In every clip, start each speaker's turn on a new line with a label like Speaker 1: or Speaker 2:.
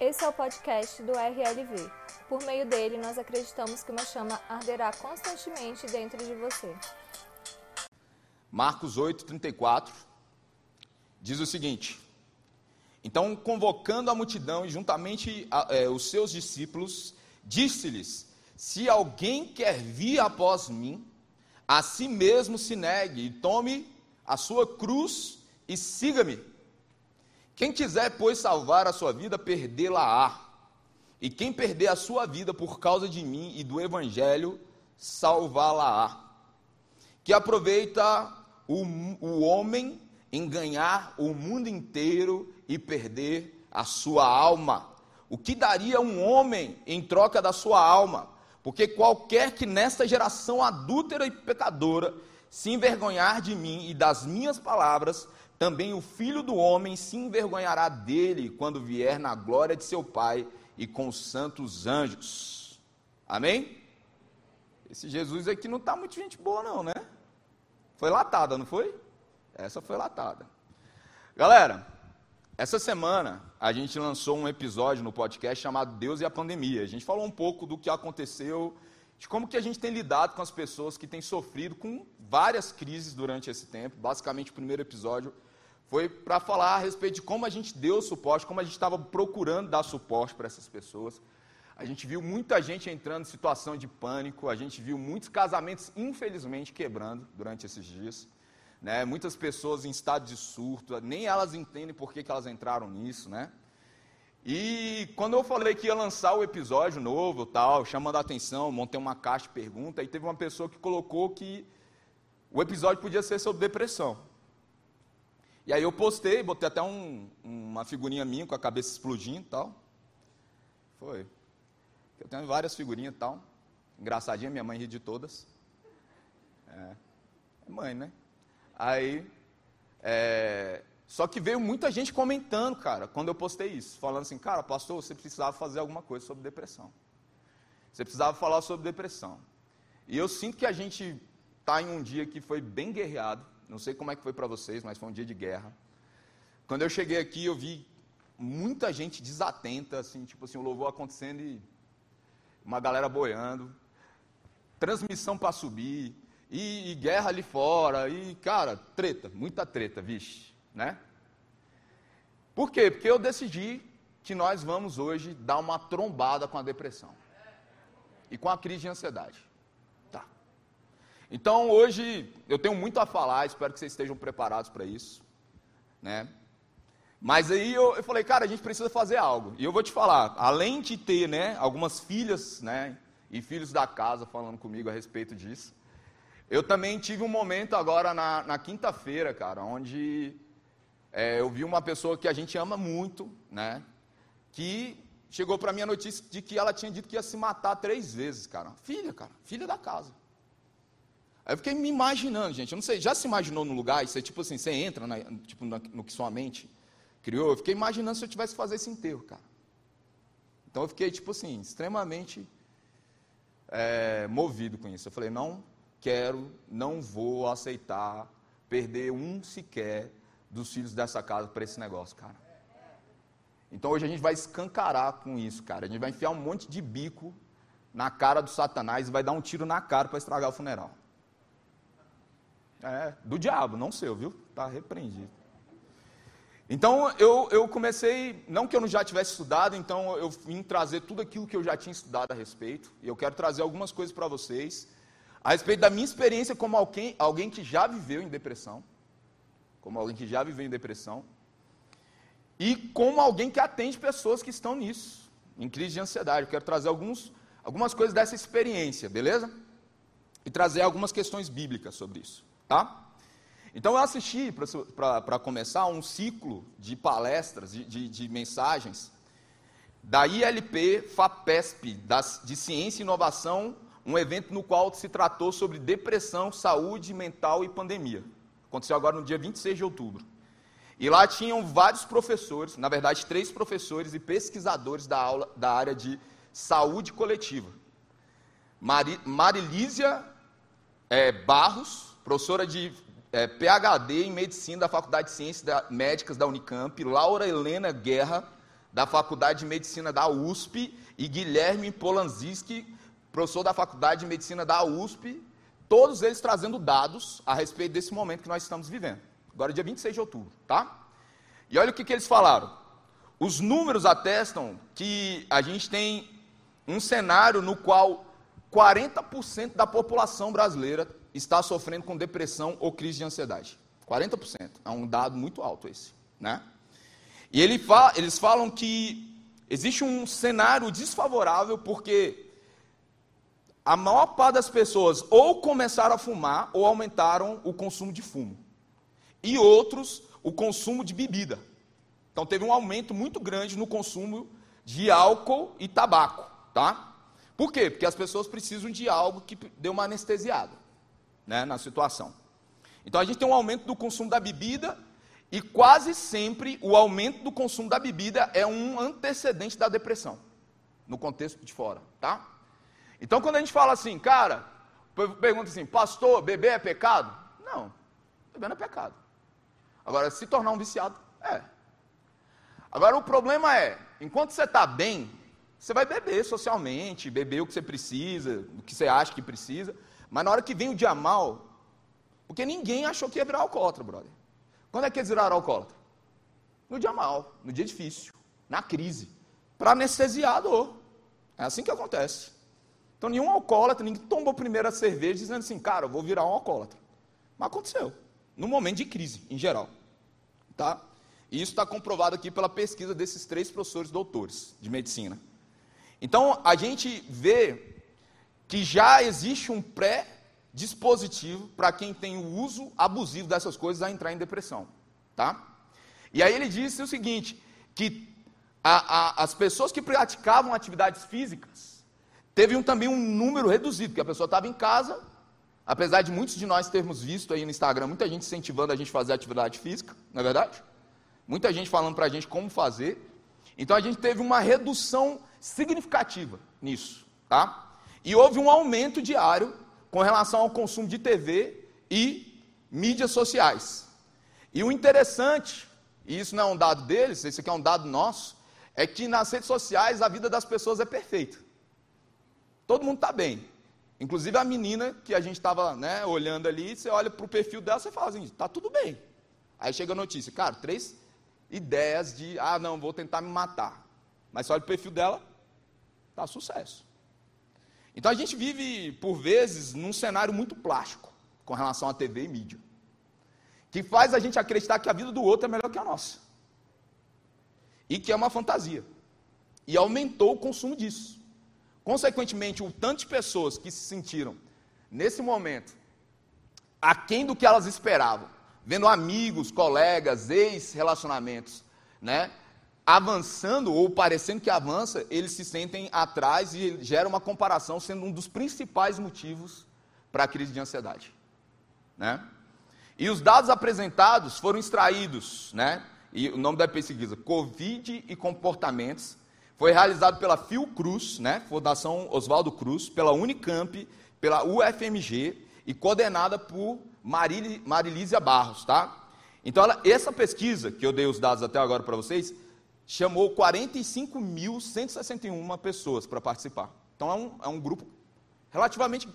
Speaker 1: Esse é o podcast do RLV. Por meio dele, nós acreditamos que uma chama arderá constantemente dentro de você.
Speaker 2: Marcos 8, 34 diz o seguinte: Então, convocando a multidão e juntamente a, é, os seus discípulos, disse-lhes: Se alguém quer vir após mim, a si mesmo se negue e tome a sua cruz e siga-me. Quem quiser, pois, salvar a sua vida, perdê-la-á. E quem perder a sua vida por causa de mim e do Evangelho, salvá-la-á. Que aproveita o, o homem em ganhar o mundo inteiro e perder a sua alma. O que daria um homem em troca da sua alma? Porque qualquer que nesta geração adúltera e pecadora se envergonhar de mim e das minhas palavras, também o filho do homem se envergonhará dele quando vier na glória de seu Pai e com os santos anjos. Amém? Esse Jesus aqui não está muito gente boa, não, né? Foi latada, não foi? Essa foi latada. Galera, essa semana a gente lançou um episódio no podcast chamado Deus e a Pandemia. A gente falou um pouco do que aconteceu, de como que a gente tem lidado com as pessoas que têm sofrido com várias crises durante esse tempo. Basicamente, o primeiro episódio foi para falar a respeito de como a gente deu suporte, como a gente estava procurando dar suporte para essas pessoas. A gente viu muita gente entrando em situação de pânico, a gente viu muitos casamentos, infelizmente, quebrando durante esses dias. Né? Muitas pessoas em estado de surto, nem elas entendem por que, que elas entraram nisso, né? E quando eu falei que ia lançar o episódio novo, tal, chamando a atenção, montei uma caixa de pergunta, e teve uma pessoa que colocou que o episódio podia ser sobre depressão. E aí eu postei, botei até um, uma figurinha minha com a cabeça explodindo e tal. Foi. Eu tenho várias figurinhas e tal. Engraçadinha, minha mãe ri de todas. É, é mãe, né? Aí, é, só que veio muita gente comentando, cara, quando eu postei isso, falando assim, cara, pastor, você precisava fazer alguma coisa sobre depressão. Você precisava falar sobre depressão. E eu sinto que a gente está em um dia que foi bem guerreado, não sei como é que foi para vocês, mas foi um dia de guerra. Quando eu cheguei aqui, eu vi muita gente desatenta, assim, tipo assim, o louvor acontecendo e uma galera boiando, transmissão para subir, e, e, guerra ali fora, e, cara, treta, muita treta, vixe, né? Por quê? Porque eu decidi que nós vamos hoje dar uma trombada com a depressão e com a crise de ansiedade. Então hoje eu tenho muito a falar, espero que vocês estejam preparados para isso, né? Mas aí eu, eu, falei, cara, a gente precisa fazer algo. E eu vou te falar, além de ter, né, algumas filhas, né, e filhos da casa falando comigo a respeito disso, eu também tive um momento agora na, na quinta-feira, cara, onde é, eu vi uma pessoa que a gente ama muito, né, que chegou para mim a notícia de que ela tinha dito que ia se matar três vezes, cara. Filha, cara, filha da casa. Aí eu fiquei me imaginando, gente. Eu não sei, já se imaginou no lugar? Isso é tipo assim, você entra na, tipo, na, no que sua mente criou. Eu fiquei imaginando se eu tivesse que fazer esse enterro, cara. Então eu fiquei, tipo assim, extremamente é, movido com isso. Eu falei, não quero, não vou aceitar perder um sequer dos filhos dessa casa para esse negócio, cara. Então hoje a gente vai escancarar com isso, cara. A gente vai enfiar um monte de bico na cara do Satanás e vai dar um tiro na cara para estragar o funeral. É, do diabo, não seu, viu? Está repreendido. Então eu, eu comecei, não que eu não já tivesse estudado, então eu vim trazer tudo aquilo que eu já tinha estudado a respeito, e eu quero trazer algumas coisas para vocês, a respeito da minha experiência como alguém, alguém que já viveu em depressão, como alguém que já viveu em depressão, e como alguém que atende pessoas que estão nisso, em crise de ansiedade. Eu quero trazer alguns, algumas coisas dessa experiência, beleza? E trazer algumas questões bíblicas sobre isso. Tá? Então eu assisti, para começar, um ciclo de palestras, de, de, de mensagens, da ILP FAPESP, das, de Ciência e Inovação, um evento no qual se tratou sobre depressão, saúde mental e pandemia. Aconteceu agora no dia 26 de outubro. E lá tinham vários professores, na verdade, três professores e pesquisadores da, aula, da área de saúde coletiva. Mari, Marilísia é, Barros, professora de é, PhD em Medicina da Faculdade de Ciências da, Médicas da Unicamp, Laura Helena Guerra, da Faculdade de Medicina da USP, e Guilherme Polanzinski, professor da Faculdade de Medicina da USP, todos eles trazendo dados a respeito desse momento que nós estamos vivendo. Agora, dia 26 de outubro, tá? E olha o que, que eles falaram. Os números atestam que a gente tem um cenário no qual 40% da população brasileira está sofrendo com depressão ou crise de ansiedade. 40%. É um dado muito alto esse, né? E ele eles falam que existe um cenário desfavorável porque a maior parte das pessoas ou começaram a fumar ou aumentaram o consumo de fumo. E outros, o consumo de bebida. Então teve um aumento muito grande no consumo de álcool e tabaco, tá? Por quê? Porque as pessoas precisam de algo que dê uma anestesiada, né, na situação. Então a gente tem um aumento do consumo da bebida e quase sempre o aumento do consumo da bebida é um antecedente da depressão, no contexto de fora, tá? Então, quando a gente fala assim, cara, pergunta assim, pastor, beber é pecado? Não, beber não é pecado. Agora, se tornar um viciado, é. Agora, o problema é, enquanto você está bem, você vai beber socialmente, beber o que você precisa, o que você acha que precisa, mas na hora que vem o dia mal, porque ninguém achou que ia virar alcoólatra, brother. Quando é que eles viraram alcoólatra? No dia mal, no dia difícil, na crise, para anestesiar a dor. É assim que acontece. Então, nenhum alcoólatra, ninguém tomou a primeira cerveja dizendo assim, cara, eu vou virar um alcoólatra. Mas aconteceu, no momento de crise, em geral. Tá? E isso está comprovado aqui pela pesquisa desses três professores doutores de medicina. Então, a gente vê que já existe um pré-dispositivo para quem tem o uso abusivo dessas coisas a entrar em depressão. Tá? E aí ele disse o seguinte, que a, a, as pessoas que praticavam atividades físicas, Teve um, também um número reduzido, que a pessoa estava em casa, apesar de muitos de nós termos visto aí no Instagram, muita gente incentivando a gente a fazer atividade física, não é verdade? Muita gente falando para a gente como fazer. Então a gente teve uma redução significativa nisso, tá? E houve um aumento diário com relação ao consumo de TV e mídias sociais. E o interessante, e isso não é um dado deles, esse aqui é um dado nosso, é que nas redes sociais a vida das pessoas é perfeita. Todo mundo está bem. Inclusive a menina que a gente estava né, olhando ali, você olha para o perfil dela e fala assim, está tudo bem. Aí chega a notícia, cara, três ideias de, ah não, vou tentar me matar. Mas você olha o perfil dela, está sucesso. Então a gente vive, por vezes, num cenário muito plástico com relação à TV e mídia. Que faz a gente acreditar que a vida do outro é melhor que a nossa. E que é uma fantasia. E aumentou o consumo disso. Consequentemente, o tanto de pessoas que se sentiram, nesse momento, aquém do que elas esperavam, vendo amigos, colegas, ex-relacionamentos, né, avançando ou parecendo que avança, eles se sentem atrás e gera uma comparação, sendo um dos principais motivos para a crise de ansiedade. Né? E os dados apresentados foram extraídos, né? E o nome da pesquisa, Covid e comportamentos, foi realizado pela Fiocruz, né, Fundação Oswaldo Cruz, pela Unicamp, pela UFMG e coordenada por Marilísia Barros, tá? Então, ela, essa pesquisa, que eu dei os dados até agora para vocês, chamou 45.161 pessoas para participar. Então, é um, é um grupo relativamente,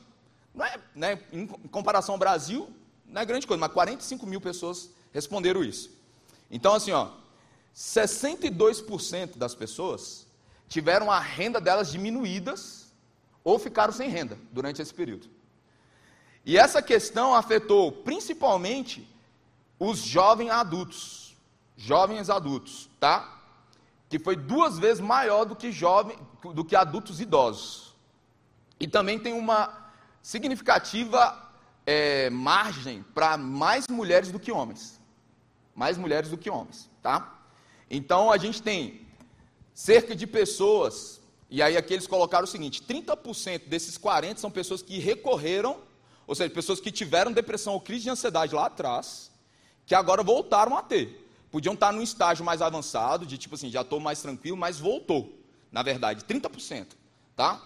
Speaker 2: não é, né, em comparação ao Brasil, não é grande coisa, mas 45 mil pessoas responderam isso. Então, assim, ó, 62% das pessoas tiveram a renda delas diminuídas ou ficaram sem renda durante esse período. E essa questão afetou principalmente os jovens adultos, jovens adultos, tá? Que foi duas vezes maior do que jovem, do que adultos idosos. E também tem uma significativa é, margem para mais mulheres do que homens, mais mulheres do que homens, tá? Então a gente tem cerca de pessoas, e aí aqui eles colocaram o seguinte: 30% desses 40 são pessoas que recorreram, ou seja, pessoas que tiveram depressão ou crise de ansiedade lá atrás, que agora voltaram a ter. Podiam estar num estágio mais avançado, de tipo assim, já estou mais tranquilo, mas voltou, na verdade, 30%. Tá?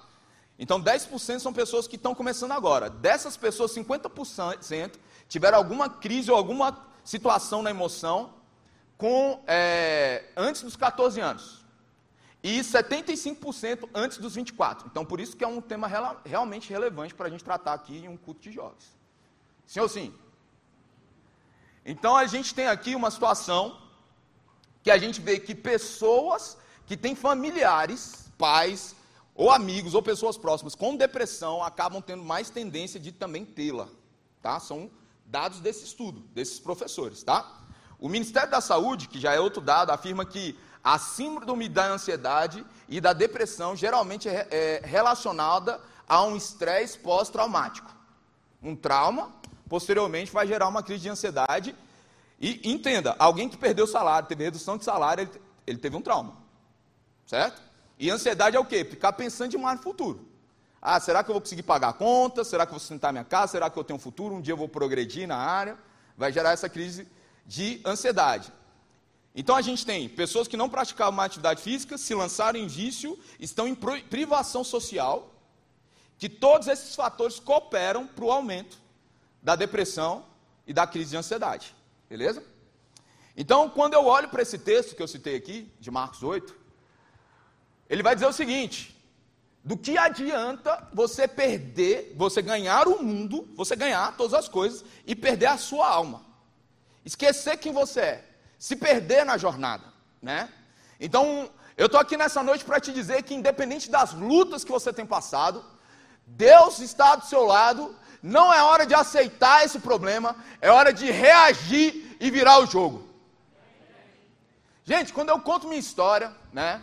Speaker 2: Então, 10% são pessoas que estão começando agora. Dessas pessoas, 50% tiveram alguma crise ou alguma situação na emoção com, é, antes dos 14 anos. e 75% antes dos 24. Então, por isso que é um tema realmente relevante para a gente tratar aqui em um culto de jovens. Sim ou sim? Então, a gente tem aqui uma situação que a gente vê que pessoas que têm familiares, pais, ou amigos, ou pessoas próximas com depressão acabam tendo mais tendência de também tê-la. Tá? São dados desse estudo, desses professores. Tá? O Ministério da Saúde, que já é outro dado, afirma que a síndrome da ansiedade e da depressão geralmente é, é relacionada a um estresse pós-traumático. Um trauma, posteriormente, vai gerar uma crise de ansiedade. E entenda, alguém que perdeu o salário, teve redução de salário, ele, ele teve um trauma. Certo? E ansiedade é o quê? Ficar pensando demais no futuro. Ah, será que eu vou conseguir pagar a conta? Será que eu vou sustentar minha casa? Será que eu tenho um futuro? Um dia eu vou progredir na área? Vai gerar essa crise de ansiedade. Então a gente tem pessoas que não praticavam uma atividade física, se lançaram em vício, estão em privação social, que todos esses fatores cooperam para o aumento da depressão e da crise de ansiedade. Beleza? Então, quando eu olho para esse texto que eu citei aqui, de Marcos 8, ele vai dizer o seguinte: do que adianta você perder, você ganhar o mundo, você ganhar todas as coisas e perder a sua alma? Esquecer quem você é se perder na jornada, né? Então, eu estou aqui nessa noite para te dizer que, independente das lutas que você tem passado, Deus está do seu lado. Não é hora de aceitar esse problema, é hora de reagir e virar o jogo. Gente, quando eu conto minha história, né?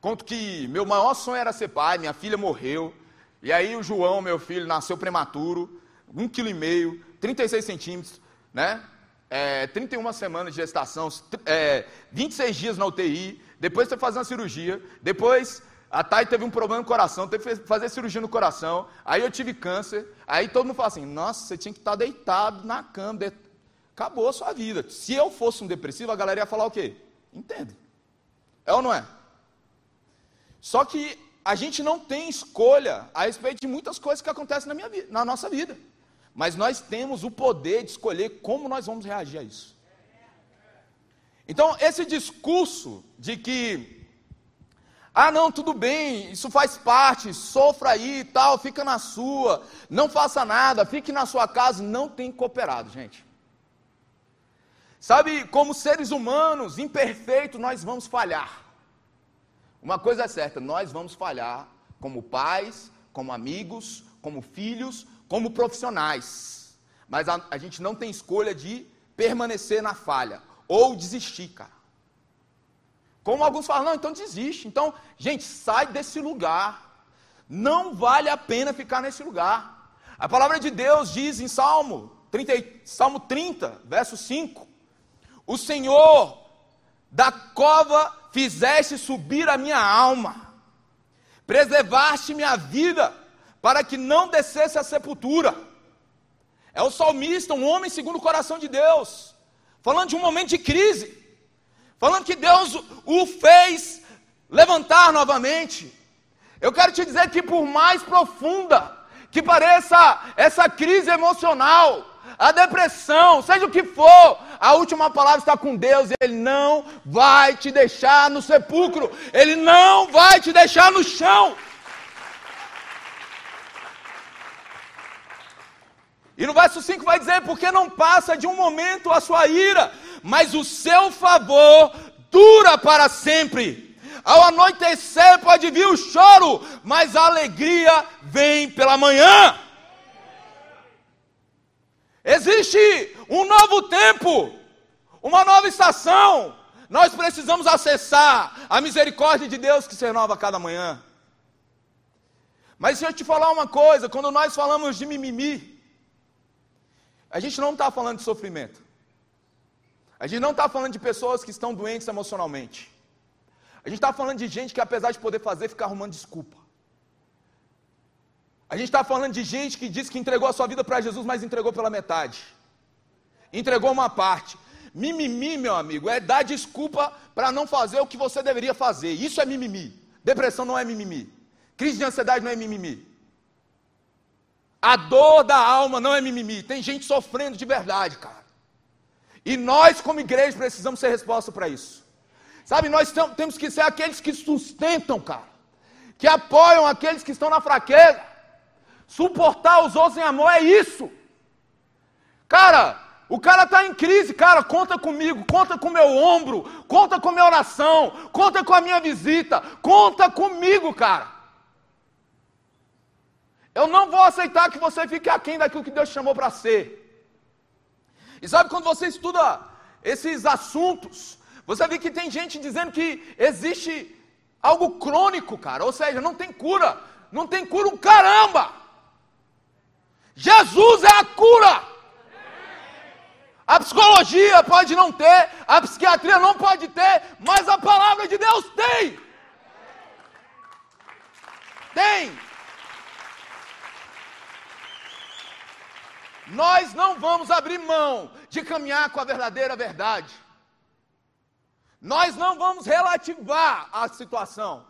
Speaker 2: Conto que meu maior sonho era ser pai, minha filha morreu, e aí o João, meu filho, nasceu prematuro, um quilo e meio, 36 centímetros, né? é, 31 semanas de gestação, é, 26 dias na UTI, depois que fazer uma cirurgia, depois a Thay teve um problema no coração, teve que fazer cirurgia no coração, aí eu tive câncer, aí todo mundo fala assim, nossa, você tinha que estar deitado na cama, de... acabou a sua vida. Se eu fosse um depressivo, a galera ia falar o quê? Entendo. É ou não é? Só que a gente não tem escolha a respeito de muitas coisas que acontecem na, minha na nossa vida. Mas nós temos o poder de escolher como nós vamos reagir a isso. Então, esse discurso de que, ah, não, tudo bem, isso faz parte, sofra aí e tal, fica na sua, não faça nada, fique na sua casa, não tem cooperado, gente. Sabe, como seres humanos imperfeitos, nós vamos falhar. Uma coisa é certa, nós vamos falhar como pais, como amigos, como filhos, como profissionais. Mas a, a gente não tem escolha de permanecer na falha ou desistir, cara. Como alguns falam, não, então desiste. Então, gente, sai desse lugar. Não vale a pena ficar nesse lugar. A palavra de Deus diz em Salmo 30, Salmo 30, verso 5: O Senhor da cova fizeste subir a minha alma, preservaste minha vida para que não descesse a sepultura. É o salmista, um homem segundo o coração de Deus, falando de um momento de crise, falando que Deus o fez levantar novamente. Eu quero te dizer que, por mais profunda que pareça essa crise emocional, a depressão, seja o que for, a última palavra está com Deus, Ele não vai te deixar no sepulcro, Ele não vai te deixar no chão. E no verso 5 vai dizer: porque não passa de um momento a sua ira, mas o seu favor dura para sempre. Ao anoitecer pode vir o choro, mas a alegria vem pela manhã. Existe um novo tempo, uma nova estação. Nós precisamos acessar a misericórdia de Deus que se renova a cada manhã. Mas se eu te falar uma coisa, quando nós falamos de mimimi, a gente não está falando de sofrimento. A gente não está falando de pessoas que estão doentes emocionalmente. A gente está falando de gente que, apesar de poder fazer, fica arrumando desculpa. A gente está falando de gente que diz que entregou a sua vida para Jesus, mas entregou pela metade. Entregou uma parte. Mimimi, meu amigo, é dar desculpa para não fazer o que você deveria fazer. Isso é mimimi. Depressão não é mimimi. Crise de ansiedade não é mimimi. A dor da alma não é mimimi. Tem gente sofrendo de verdade, cara. E nós, como igreja, precisamos ser resposta para isso. Sabe, nós temos que ser aqueles que sustentam, cara. Que apoiam aqueles que estão na fraqueza. Suportar os outros em amor é isso. Cara, o cara está em crise, cara, conta comigo, conta com meu ombro, conta com minha oração, conta com a minha visita, conta comigo, cara. Eu não vou aceitar que você fique aquém daquilo que Deus chamou para ser. E sabe quando você estuda esses assuntos, você vê que tem gente dizendo que existe algo crônico, cara, ou seja, não tem cura, não tem cura um caramba. Jesus é a cura. A psicologia pode não ter, a psiquiatria não pode ter, mas a palavra de Deus tem. Tem. Nós não vamos abrir mão de caminhar com a verdadeira verdade. Nós não vamos relativar a situação.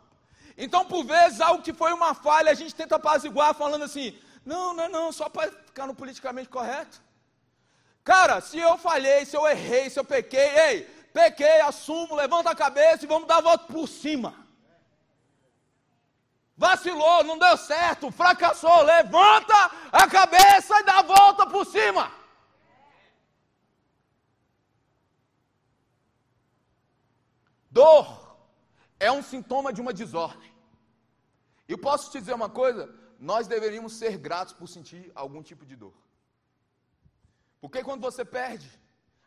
Speaker 2: Então, por vezes, algo que foi uma falha, a gente tenta apaziguar falando assim: não, não não, só para ficar no politicamente correto. Cara, se eu falhei, se eu errei, se eu pequei, ei, pequei, assumo, levanta a cabeça e vamos dar a volta por cima. Vacilou, não deu certo, fracassou, levanta a cabeça e dá a volta por cima. Dor é um sintoma de uma desordem. E posso te dizer uma coisa: nós deveríamos ser gratos por sentir algum tipo de dor. Porque quando você perde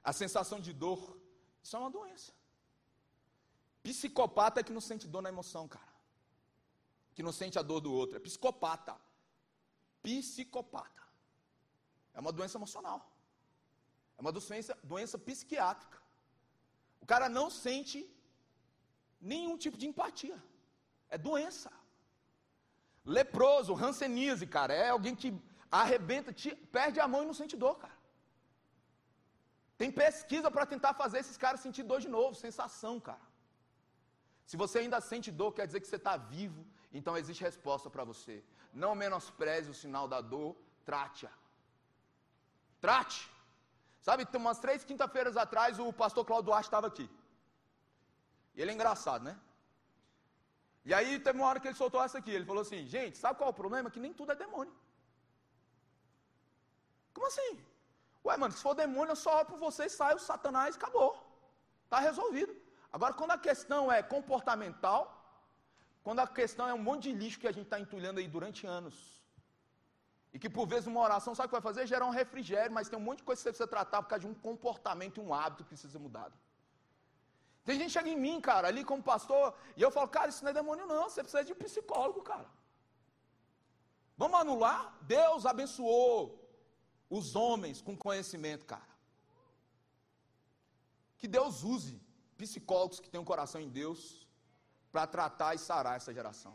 Speaker 2: a sensação de dor, isso é uma doença. Psicopata é que não sente dor na emoção, cara que não sente a dor do outro. É psicopata. Psicopata. É uma doença emocional. É uma doença, doença psiquiátrica. O cara não sente nenhum tipo de empatia. É doença. Leproso, rancenise, cara, é alguém que arrebenta, te, perde a mão e não sente dor, cara. Tem pesquisa para tentar fazer esses caras sentir dor de novo, sensação, cara. Se você ainda sente dor, quer dizer que você está vivo, então existe resposta para você. Não menospreze o sinal da dor, trate-a. Trate. Sabe, umas três quinta-feiras atrás o pastor Claudio Duarte estava aqui. E ele é engraçado, né? E aí teve uma hora que ele soltou essa aqui. Ele falou assim: gente, sabe qual é o problema? Que nem tudo é demônio. Como assim? Ué, mano, se for demônio, eu só oro por você, sai o Satanás, acabou. Está resolvido. Agora, quando a questão é comportamental, quando a questão é um monte de lixo que a gente está entulhando aí durante anos. E que por vezes uma oração, sabe o que vai fazer? Gerar um refrigério, mas tem um monte de coisa que você precisa tratar por causa de um comportamento e um hábito que precisa ser mudado. Tem gente que chega em mim, cara, ali como pastor, e eu falo, cara, isso não é demônio, não. Você precisa de um psicólogo, cara. Vamos anular? Deus abençoou os homens com conhecimento, cara. Que Deus use psicólogos que têm um coração em Deus para tratar e sarar essa geração.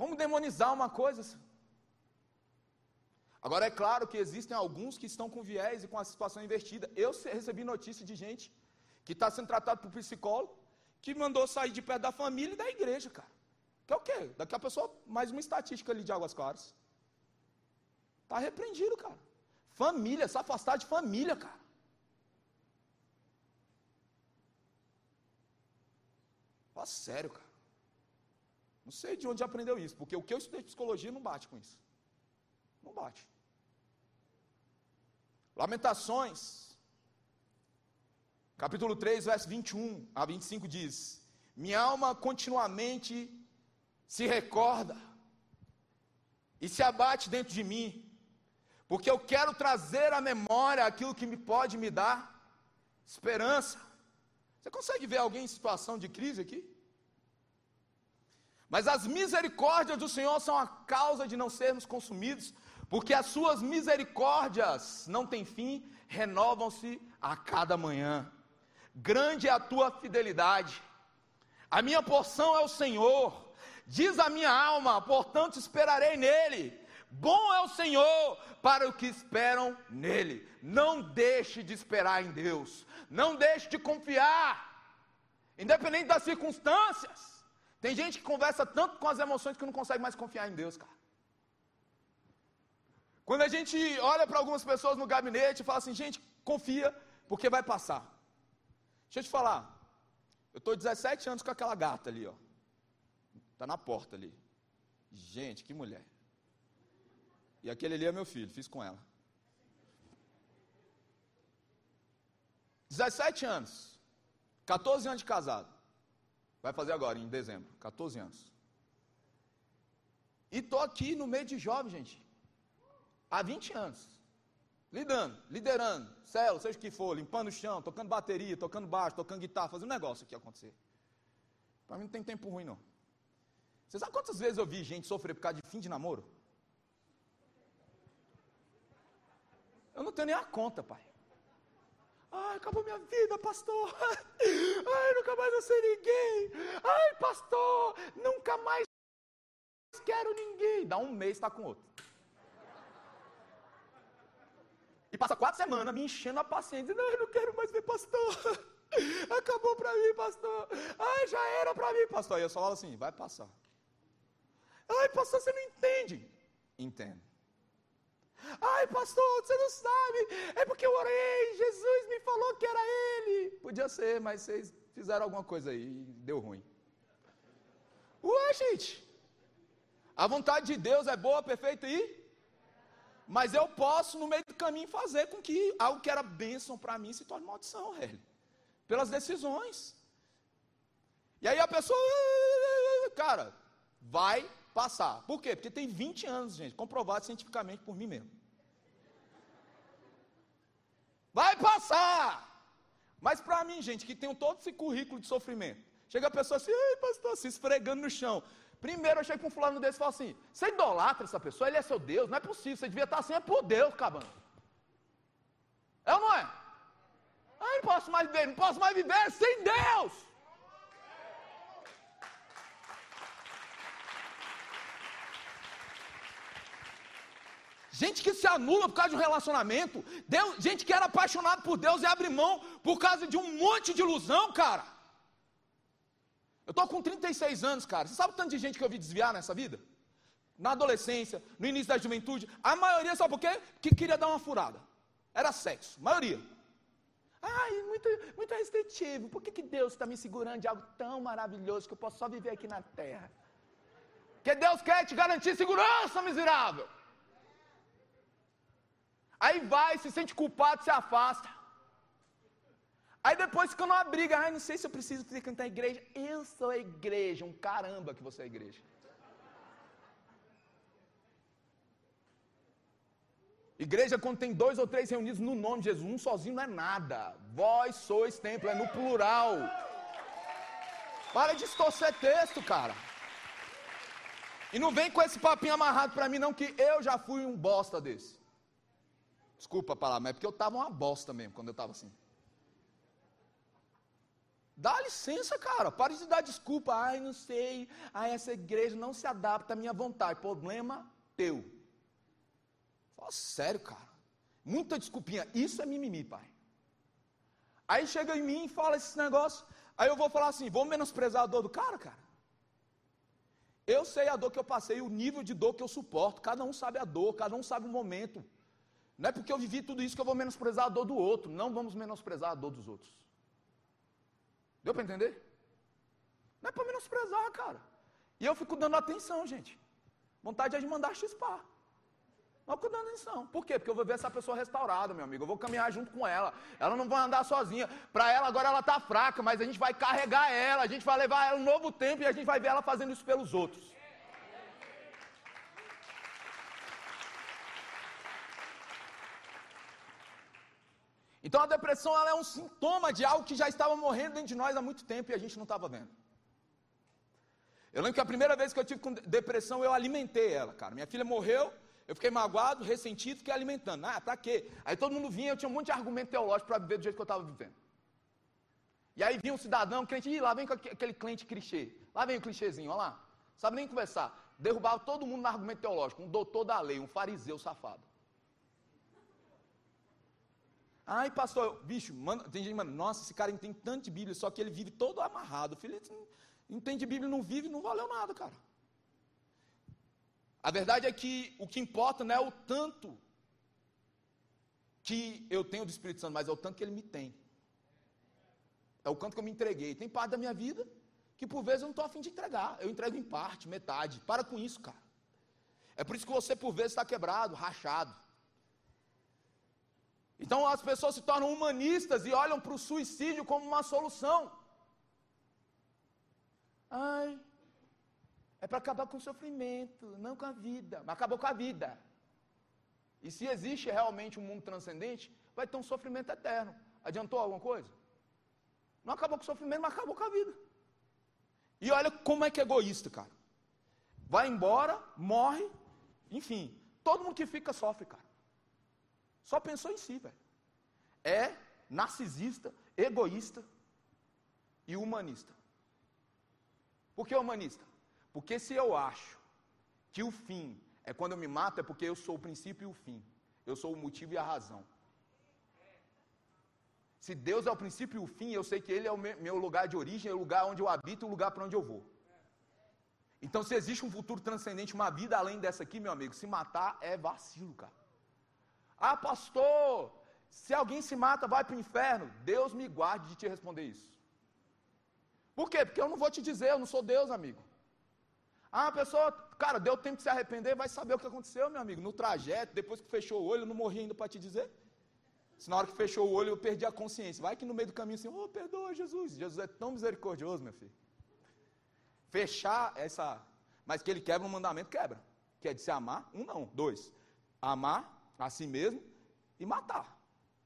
Speaker 2: Como demonizar uma coisa? Agora é claro que existem alguns que estão com viés e com a situação invertida. Eu recebi notícia de gente que está sendo tratado por psicólogo, que mandou sair de perto da família e da igreja, cara. Que é o quê? Daqui a pessoa, mais uma estatística ali de Águas Claras. Está repreendido, cara. Família, se afastar de família, cara. Fala sério, cara. Não sei de onde aprendeu isso, porque o que eu estudei de psicologia não bate com isso. Não bate. Lamentações, capítulo 3, verso 21 a 25 diz: Minha alma continuamente se recorda e se abate dentro de mim, porque eu quero trazer à memória aquilo que me pode me dar esperança. Você consegue ver alguém em situação de crise aqui? Mas as misericórdias do Senhor são a causa de não sermos consumidos, porque as suas misericórdias não têm fim, renovam-se a cada manhã. Grande é a tua fidelidade. A minha porção é o Senhor. Diz a minha alma, portanto esperarei nele. Bom é o Senhor para os que esperam nele. Não deixe de esperar em Deus. Não deixe de confiar, independente das circunstâncias. Tem gente que conversa tanto com as emoções que não consegue mais confiar em Deus, cara. Quando a gente olha para algumas pessoas no gabinete e fala assim, gente, confia, porque vai passar. Deixa eu te falar. Eu estou 17 anos com aquela gata ali, ó. Está na porta ali. Gente, que mulher. E aquele ali é meu filho, fiz com ela. 17 anos. 14 anos de casado. Vai fazer agora, em dezembro. 14 anos. E tô aqui no meio de jovem, gente. Há 20 anos. Lidando, liderando, célula, seja o que for, limpando o chão, tocando bateria, tocando baixo, tocando guitarra, fazendo um negócio aqui acontecer. Para mim não tem tempo ruim, não. Você sabe quantas vezes eu vi gente sofrer por causa de fim de namoro? Eu não tenho nem a conta, pai. Ai, acabou minha vida, pastor. Ai, nunca mais vou ser ninguém. Ai, pastor, nunca mais quero ninguém. Dá um mês, está com outro. E passa quatro semanas me enchendo a paciência. Não, eu não quero mais ver pastor. Acabou para mim, pastor. Ai, já era para mim, pastor. E eu só falo assim, vai passar. Ai, pastor, você não entende. Entendo. Ai, pastor, você não sabe. É porque eu orei, Jesus me falou que era ele. Podia ser, mas vocês fizeram alguma coisa aí e deu ruim. Ué, gente. A vontade de Deus é boa, perfeita e. Mas eu posso, no meio do caminho, fazer com que algo que era bênção para mim se torne maldição, velho. Pelas decisões. E aí a pessoa, cara, vai passar. Por quê? Porque tem 20 anos, gente, comprovado cientificamente por mim mesmo. Vai passar! Mas para mim, gente, que tem todo esse currículo de sofrimento, chega a pessoa assim, ei, pastor, se esfregando no chão. Primeiro eu chego com um fulano desse e falo assim: você idolatra essa pessoa, ele é seu Deus, não é possível, você devia estar assim, é por Deus, cabana. É ou não é? Ah, não posso mais viver, não posso mais viver sem Deus. Gente que se anula por causa de um relacionamento. Deus, gente que era apaixonado por Deus e abre mão por causa de um monte de ilusão, cara. Eu estou com 36 anos, cara. Você sabe o tanto de gente que eu vi desviar nessa vida? Na adolescência, no início da juventude. A maioria, sabe por quê? Que queria dar uma furada. Era sexo. Maioria. Ai, muito, muito restritivo. Por que, que Deus está me segurando de algo tão maravilhoso que eu posso só viver aqui na terra? Porque Deus quer te garantir segurança, miserável. Aí vai, se sente culpado, se afasta. Aí depois fica numa briga, ai, não sei se eu preciso frequentar a igreja. Eu sou a igreja, um caramba que você é a igreja. Igreja, quando tem dois ou três reunidos no nome de Jesus, um sozinho não é nada. Vós sois templo, é no plural. Para de distorcer texto, cara. E não vem com esse papinho amarrado para mim, não, que eu já fui um bosta desse. Desculpa a palavra, mas é porque eu estava uma bosta mesmo quando eu estava assim. Dá licença, cara. Pare de dar desculpa. Ai, não sei. Ai, essa igreja não se adapta à minha vontade. Problema teu. Fala sério, cara. Muita desculpinha. Isso é mimimi, pai. Aí chega em mim e fala esse negócio. Aí eu vou falar assim: vou menosprezar a dor do cara, cara. Eu sei a dor que eu passei, o nível de dor que eu suporto. Cada um sabe a dor, cada um sabe o momento. Não é porque eu vivi tudo isso que eu vou menosprezar a dor do outro. Não vamos menosprezar a dor dos outros. Deu para entender? Não é para menosprezar, cara. E eu fico dando atenção, gente. Vontade é de mandar chispar. Não fico dando atenção. Por quê? Porque eu vou ver essa pessoa restaurada, meu amigo. Eu vou caminhar junto com ela. Ela não vai andar sozinha. Para ela, agora ela está fraca, mas a gente vai carregar ela. A gente vai levar ela um novo tempo e a gente vai ver ela fazendo isso pelos outros. Então a depressão é um sintoma de algo que já estava morrendo dentro de nós há muito tempo e a gente não estava vendo. Eu lembro que a primeira vez que eu tive com depressão, eu alimentei ela, cara. Minha filha morreu, eu fiquei magoado, ressentido, fiquei alimentando. Ah, pra quê? Aí todo mundo vinha, eu tinha um monte de argumento teológico para viver do jeito que eu estava vivendo. E aí vinha um cidadão, um crente, Ih, lá vem aquele cliente clichê. Lá vem o clichêzinho, olha lá. Sabe nem conversar. Derrubava todo mundo no argumento teológico. Um doutor da lei, um fariseu safado. Ai, pastor, bicho, mano, tem gente, mano, nossa, esse cara entende tanto de Bíblia, só que ele vive todo amarrado. Filho, entende Bíblia, não vive, não valeu nada, cara. A verdade é que o que importa não é o tanto que eu tenho do Espírito Santo, mas é o tanto que ele me tem. É o canto que eu me entreguei. Tem parte da minha vida que por vezes eu não estou afim de entregar. Eu entrego em parte, metade. Para com isso, cara. É por isso que você por vezes está quebrado, rachado. Então as pessoas se tornam humanistas e olham para o suicídio como uma solução. Ai, é para acabar com o sofrimento, não com a vida. Mas acabou com a vida. E se existe realmente um mundo transcendente, vai ter um sofrimento eterno. Adiantou alguma coisa? Não acabou com o sofrimento, mas acabou com a vida. E olha como é que é egoísta, cara. Vai embora, morre, enfim. Todo mundo que fica sofre, cara. Só pensou em si, velho. É narcisista, egoísta e humanista. Por que humanista? Porque se eu acho que o fim é quando eu me mato, é porque eu sou o princípio e o fim. Eu sou o motivo e a razão. Se Deus é o princípio e o fim, eu sei que Ele é o meu lugar de origem, é o lugar onde eu habito e o lugar para onde eu vou. Então, se existe um futuro transcendente, uma vida além dessa aqui, meu amigo, se matar é vacilo, cara. Ah, pastor, se alguém se mata, vai para o inferno. Deus me guarde de te responder isso. Por quê? Porque eu não vou te dizer, eu não sou Deus, amigo. Ah, a pessoa, cara, deu tempo de se arrepender, vai saber o que aconteceu, meu amigo. No trajeto, depois que fechou o olho, eu não morri ainda para te dizer. Se na hora que fechou o olho eu perdi a consciência. Vai que no meio do caminho assim, oh, perdoa Jesus. Jesus é tão misericordioso, meu filho. Fechar essa. Mas que ele quebra um mandamento, quebra. Que é de se amar, um não, dois. Amar a si mesmo e matar.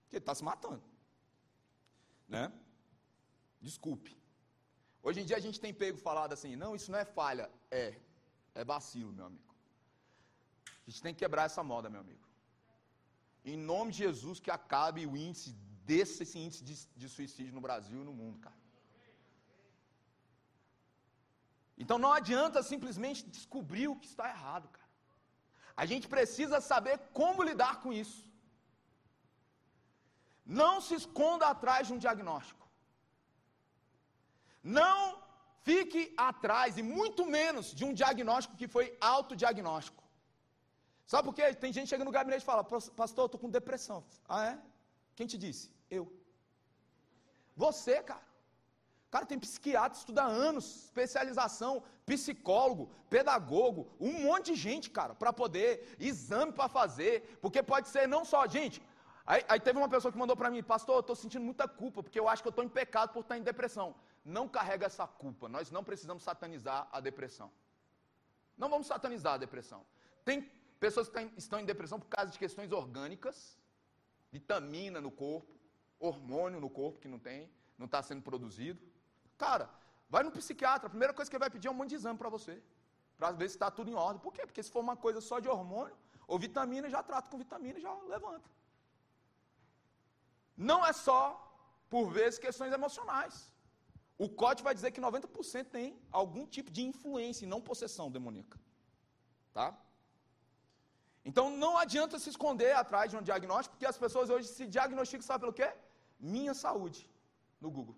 Speaker 2: Porque ele está se matando. Né? Desculpe. Hoje em dia a gente tem pego falado assim, não, isso não é falha. É, é vacilo, meu amigo. A gente tem que quebrar essa moda, meu amigo. Em nome de Jesus, que acabe o índice desse esse índice de, de suicídio no Brasil e no mundo, cara. Então não adianta simplesmente descobrir o que está errado, cara. A gente precisa saber como lidar com isso. Não se esconda atrás de um diagnóstico. Não fique atrás, e muito menos, de um diagnóstico que foi autodiagnóstico. Sabe por quê? Tem gente chega no gabinete e fala, pastor, eu estou com depressão. Ah, é? Quem te disse? Eu. Você, cara. Cara, tem psiquiatra, estuda anos, especialização, psicólogo, pedagogo, um monte de gente, cara, para poder, exame para fazer, porque pode ser não só, gente. Aí, aí teve uma pessoa que mandou para mim, pastor, eu estou sentindo muita culpa, porque eu acho que eu estou em pecado por estar em depressão. Não carrega essa culpa, nós não precisamos satanizar a depressão. Não vamos satanizar a depressão. Tem pessoas que estão em depressão por causa de questões orgânicas, vitamina no corpo, hormônio no corpo que não tem, não está sendo produzido. Cara, vai no psiquiatra, a primeira coisa que ele vai pedir é um monte de exame para você. Para ver se está tudo em ordem. Por quê? Porque se for uma coisa só de hormônio ou vitamina, já trata com vitamina e já levanta. Não é só, por vezes, questões emocionais. O COT vai dizer que 90% tem algum tipo de influência e não possessão demoníaca. Tá? Então não adianta se esconder atrás de um diagnóstico, porque as pessoas hoje se diagnosticam, sabe pelo quê? Minha saúde, no Google.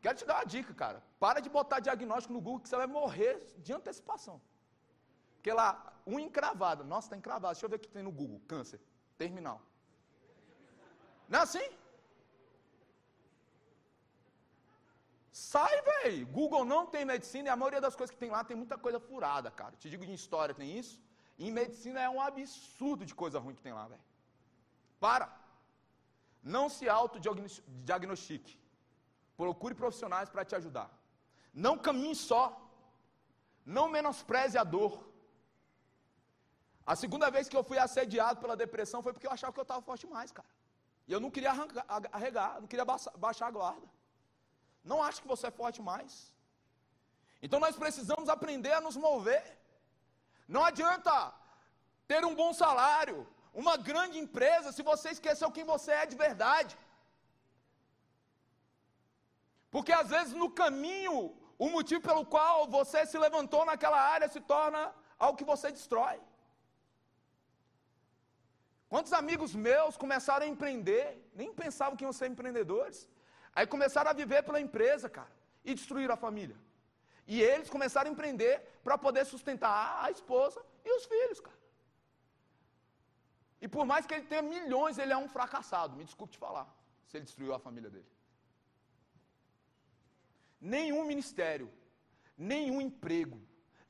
Speaker 2: Quero te dar uma dica, cara. Para de botar diagnóstico no Google que você vai morrer de antecipação. Porque lá, um encravado. Nossa, está encravado. Deixa eu ver o que tem no Google. Câncer. Terminal. Não é assim? Sai, velho. Google não tem medicina e a maioria das coisas que tem lá tem muita coisa furada, cara. Te digo em história tem isso. Em medicina é um absurdo de coisa ruim que tem lá, velho. Para. Não se autodiagnostique. Procure profissionais para te ajudar. Não caminhe só. Não menospreze a dor. A segunda vez que eu fui assediado pela depressão foi porque eu achava que eu estava forte demais, cara. E eu não queria arrancar, arregar, não queria baixar a guarda. Não acho que você é forte mais. Então nós precisamos aprender a nos mover. Não adianta ter um bom salário, uma grande empresa, se você esqueceu quem você é de verdade. Porque às vezes no caminho, o motivo pelo qual você se levantou naquela área se torna algo que você destrói. Quantos amigos meus começaram a empreender, nem pensavam que iam ser empreendedores, aí começaram a viver pela empresa, cara, e destruíram a família. E eles começaram a empreender para poder sustentar a esposa e os filhos, cara. E por mais que ele tenha milhões, ele é um fracassado. Me desculpe te falar, se ele destruiu a família dele. Nenhum ministério, nenhum emprego,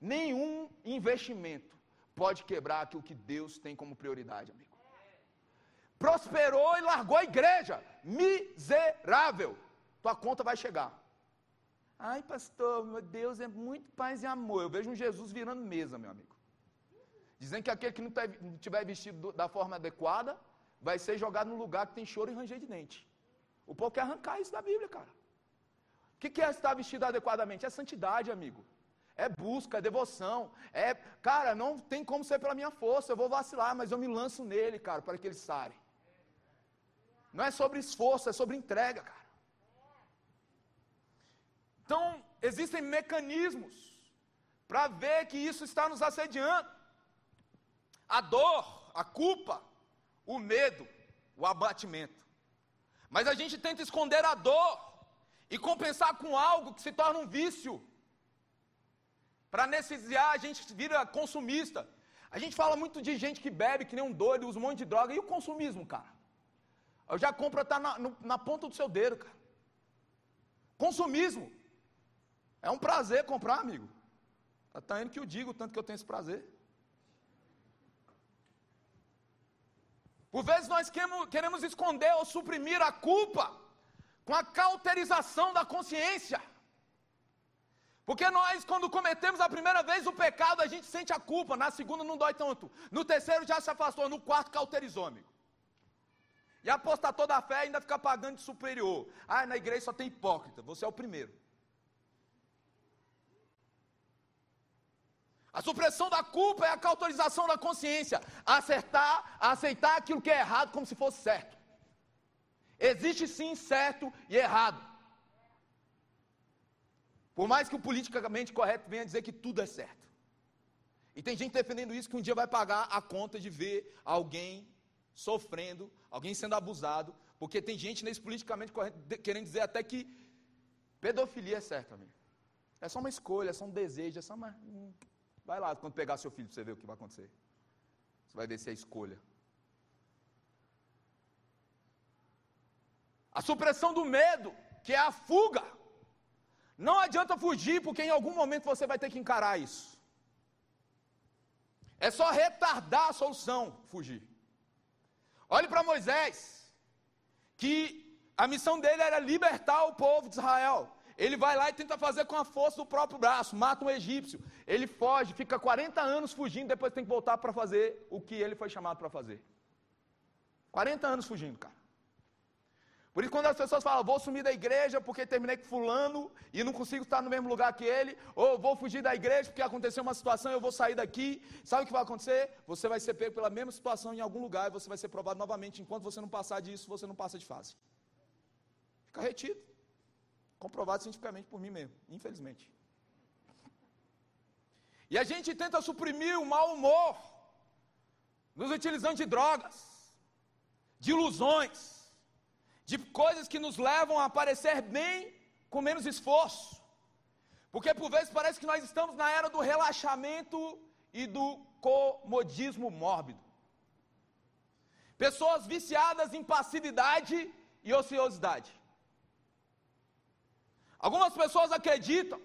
Speaker 2: nenhum investimento pode quebrar aquilo que Deus tem como prioridade, amigo. Prosperou e largou a igreja. Miserável. Tua conta vai chegar. Ai, pastor, meu Deus é muito paz e amor. Eu vejo um Jesus virando mesa, meu amigo. Dizendo que aquele que não tiver vestido da forma adequada vai ser jogado num lugar que tem choro e ranger de dente. O povo quer arrancar isso da Bíblia, cara. O que é estar vestido adequadamente? É santidade, amigo. É busca, é devoção. É, cara, não tem como ser pela minha força. Eu vou vacilar, mas eu me lanço nele, cara, para que ele sare. Não é sobre esforço, é sobre entrega, cara. Então, existem mecanismos para ver que isso está nos assediando a dor, a culpa, o medo, o abatimento. Mas a gente tenta esconder a dor e compensar com algo que se torna um vício. Para anestesiar, a gente vira consumista. A gente fala muito de gente que bebe, que nem um doido, usa um monte de droga. E o consumismo, cara? Eu já compra tá na, no, na ponta do seu dedo, cara. Consumismo. É um prazer comprar, amigo. Está indo que eu digo, tanto que eu tenho esse prazer. Por vezes nós queremos esconder ou suprimir a culpa com a cauterização da consciência. Porque nós, quando cometemos a primeira vez o pecado, a gente sente a culpa, na segunda não dói tanto, no terceiro já se afastou, no quarto cauterizou, amigo. E apostar toda a fé ainda fica pagando de superior. Ah, na igreja só tem hipócrita, você é o primeiro. A supressão da culpa é a cauterização da consciência. Acertar, aceitar aquilo que é errado como se fosse certo. Existe sim certo e errado. Por mais que o politicamente correto venha dizer que tudo é certo. E tem gente defendendo isso que um dia vai pagar a conta de ver alguém sofrendo, alguém sendo abusado, porque tem gente nesse politicamente correto querendo dizer até que pedofilia é certo, amigo. É só uma escolha, é só um desejo, é só uma. Vai lá, quando pegar seu filho, para você ver o que vai acontecer. Você vai ver se é escolha. A supressão do medo, que é a fuga. Não adianta fugir, porque em algum momento você vai ter que encarar isso. É só retardar a solução, fugir. Olhe para Moisés, que a missão dele era libertar o povo de Israel. Ele vai lá e tenta fazer com a força do próprio braço, mata um egípcio. Ele foge, fica 40 anos fugindo, depois tem que voltar para fazer o que ele foi chamado para fazer. 40 anos fugindo, cara. Por isso, quando as pessoas falam, vou sumir da igreja porque terminei com fulano e não consigo estar no mesmo lugar que ele, ou vou fugir da igreja porque aconteceu uma situação eu vou sair daqui, sabe o que vai acontecer? Você vai ser pego pela mesma situação em algum lugar e você vai ser provado novamente. Enquanto você não passar disso, você não passa de fase. Fica retido. Comprovado cientificamente por mim mesmo, infelizmente. E a gente tenta suprimir o mau humor, nos utilizando de drogas, de ilusões, de coisas que nos levam a parecer bem com menos esforço. Porque por vezes parece que nós estamos na era do relaxamento e do comodismo mórbido. Pessoas viciadas em passividade e ociosidade. Algumas pessoas acreditam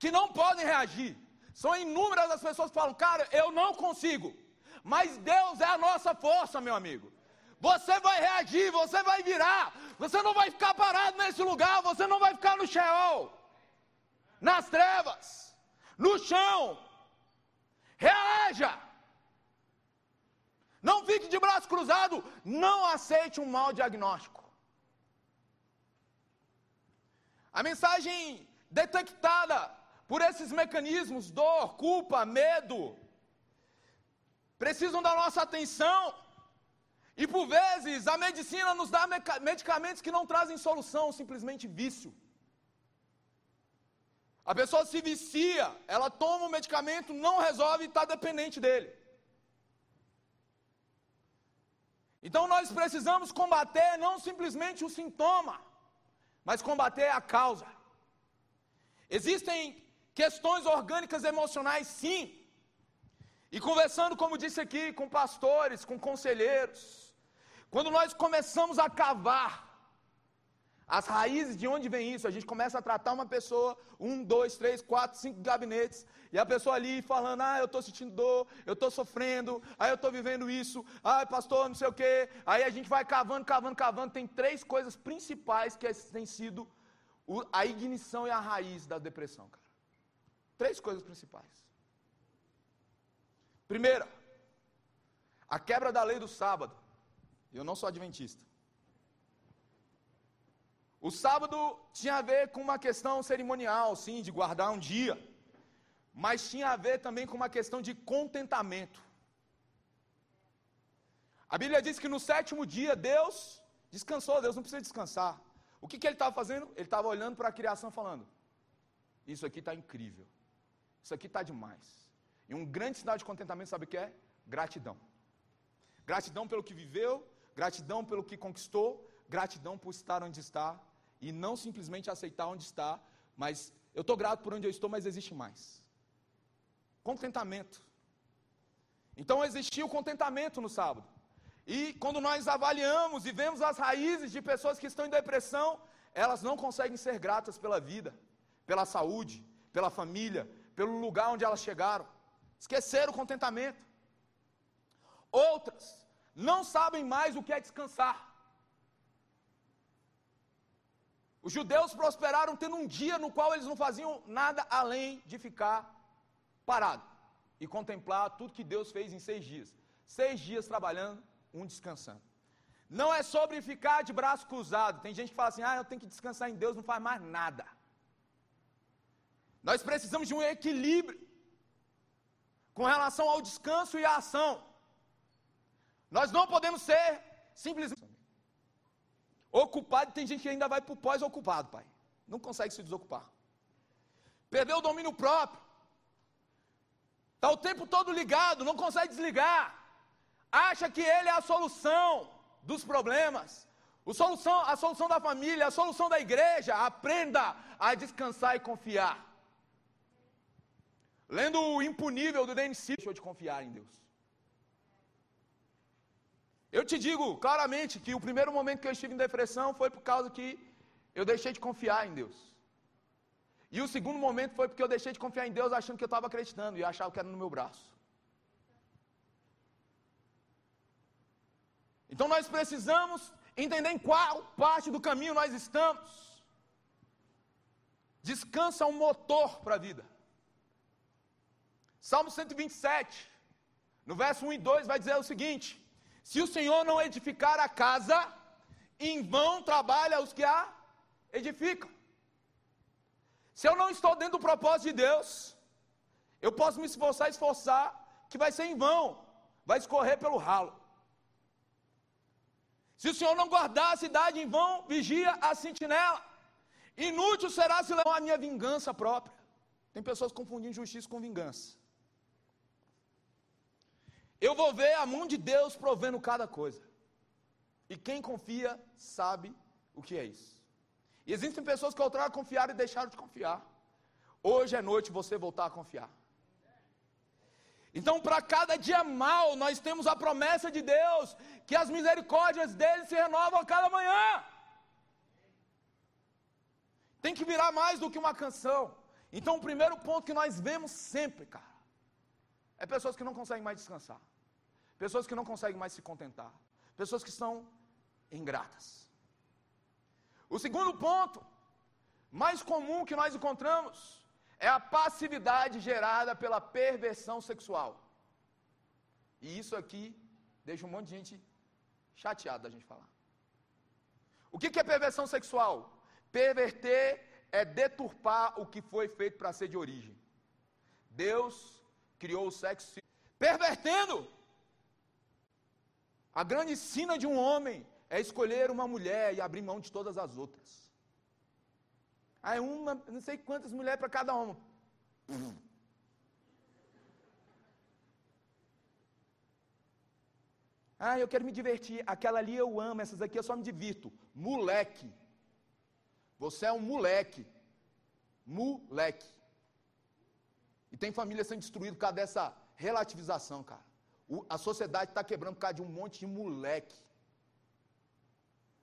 Speaker 2: que não podem reagir. São inúmeras as pessoas que falam, cara, eu não consigo. Mas Deus é a nossa força, meu amigo. Você vai reagir, você vai virar. Você não vai ficar parado nesse lugar, você não vai ficar no Sheol, nas trevas, no chão. Reaja. Não fique de braço cruzado, não aceite um mau diagnóstico. A mensagem detectada por esses mecanismos, dor, culpa, medo, precisam da nossa atenção. E por vezes a medicina nos dá medicamentos que não trazem solução, simplesmente vício. A pessoa se vicia, ela toma o medicamento, não resolve e está dependente dele. Então nós precisamos combater não simplesmente o sintoma, mas combater a causa. Existem questões orgânicas emocionais, sim. E conversando, como disse aqui, com pastores, com conselheiros, quando nós começamos a cavar as raízes de onde vem isso, a gente começa a tratar uma pessoa, um, dois, três, quatro, cinco gabinetes, e a pessoa ali falando, ah, eu estou sentindo dor, eu estou sofrendo, ah, eu estou vivendo isso, ah, pastor, não sei o quê. Aí a gente vai cavando, cavando, cavando. Tem três coisas principais que têm sido a ignição e a raiz da depressão, cara. Três coisas principais. Primeira, a quebra da lei do sábado. Eu não sou adventista. O sábado tinha a ver com uma questão cerimonial, sim, de guardar um dia, mas tinha a ver também com uma questão de contentamento. A Bíblia diz que no sétimo dia Deus descansou, Deus não precisa descansar. O que, que ele estava fazendo? Ele estava olhando para a criação falando: Isso aqui está incrível, isso aqui está demais. E um grande sinal de contentamento, sabe o que é? Gratidão. Gratidão pelo que viveu, gratidão pelo que conquistou, gratidão por estar onde está, e não simplesmente aceitar onde está, mas eu estou grato por onde eu estou, mas existe mais. Contentamento. Então existiu contentamento no sábado. E quando nós avaliamos e vemos as raízes de pessoas que estão em depressão, elas não conseguem ser gratas pela vida, pela saúde, pela família, pelo lugar onde elas chegaram. Esqueceram o contentamento. Outras não sabem mais o que é descansar. Os judeus prosperaram tendo um dia no qual eles não faziam nada além de ficar parado e contemplar tudo que Deus fez em seis dias. Seis dias trabalhando, um descansando. Não é sobre ficar de braço cruzado. Tem gente que fala assim: ah, eu tenho que descansar em Deus, não faz mais nada. Nós precisamos de um equilíbrio com relação ao descanso e à ação. Nós não podemos ser simplesmente Ocupado, tem gente que ainda vai para o pós-ocupado, pai. Não consegue se desocupar. Perdeu o domínio próprio. Está o tempo todo ligado, não consegue desligar. Acha que ele é a solução dos problemas. O solução, a solução da família, a solução da igreja. Aprenda a descansar e confiar. Lendo o impunível do Dennis deixou de confiar em Deus. Eu te digo claramente que o primeiro momento que eu estive em depressão foi por causa que eu deixei de confiar em Deus. E o segundo momento foi porque eu deixei de confiar em Deus achando que eu estava acreditando e achava que era no meu braço. Então nós precisamos entender em qual parte do caminho nós estamos. Descansa um motor para a vida. Salmo 127, no verso 1 e 2, vai dizer o seguinte: se o Senhor não edificar a casa, em vão trabalha os que a edificam. Se eu não estou dentro do propósito de Deus, eu posso me esforçar, esforçar, que vai ser em vão, vai escorrer pelo ralo. Se o Senhor não guardar a cidade em vão, vigia a sentinela. Inútil será se levar a minha vingança própria. Tem pessoas confundindo justiça com vingança. Eu vou ver a mão de Deus provendo cada coisa. E quem confia sabe o que é isso. E existem pessoas que outrora confiaram e deixaram de confiar. Hoje é noite você voltar a confiar. Então, para cada dia mal, nós temos a promessa de Deus que as misericórdias dele se renovam a cada manhã. Tem que virar mais do que uma canção. Então, o primeiro ponto que nós vemos sempre, cara, é pessoas que não conseguem mais descansar. Pessoas que não conseguem mais se contentar. Pessoas que são ingratas. O segundo ponto, mais comum que nós encontramos, é a passividade gerada pela perversão sexual. E isso aqui deixa um monte de gente chateada da gente falar. O que é perversão sexual? Perverter é deturpar o que foi feito para ser de origem. Deus criou o sexo pervertendo. A grande sina de um homem é escolher uma mulher e abrir mão de todas as outras. Aí uma, não sei quantas mulheres para cada homem. Ah, eu quero me divertir. Aquela ali eu amo, essas aqui eu só me divirto. Moleque. Você é um moleque. Moleque. E tem família sendo destruída por causa dessa relativização, cara. O, a sociedade está quebrando por causa de um monte de moleque.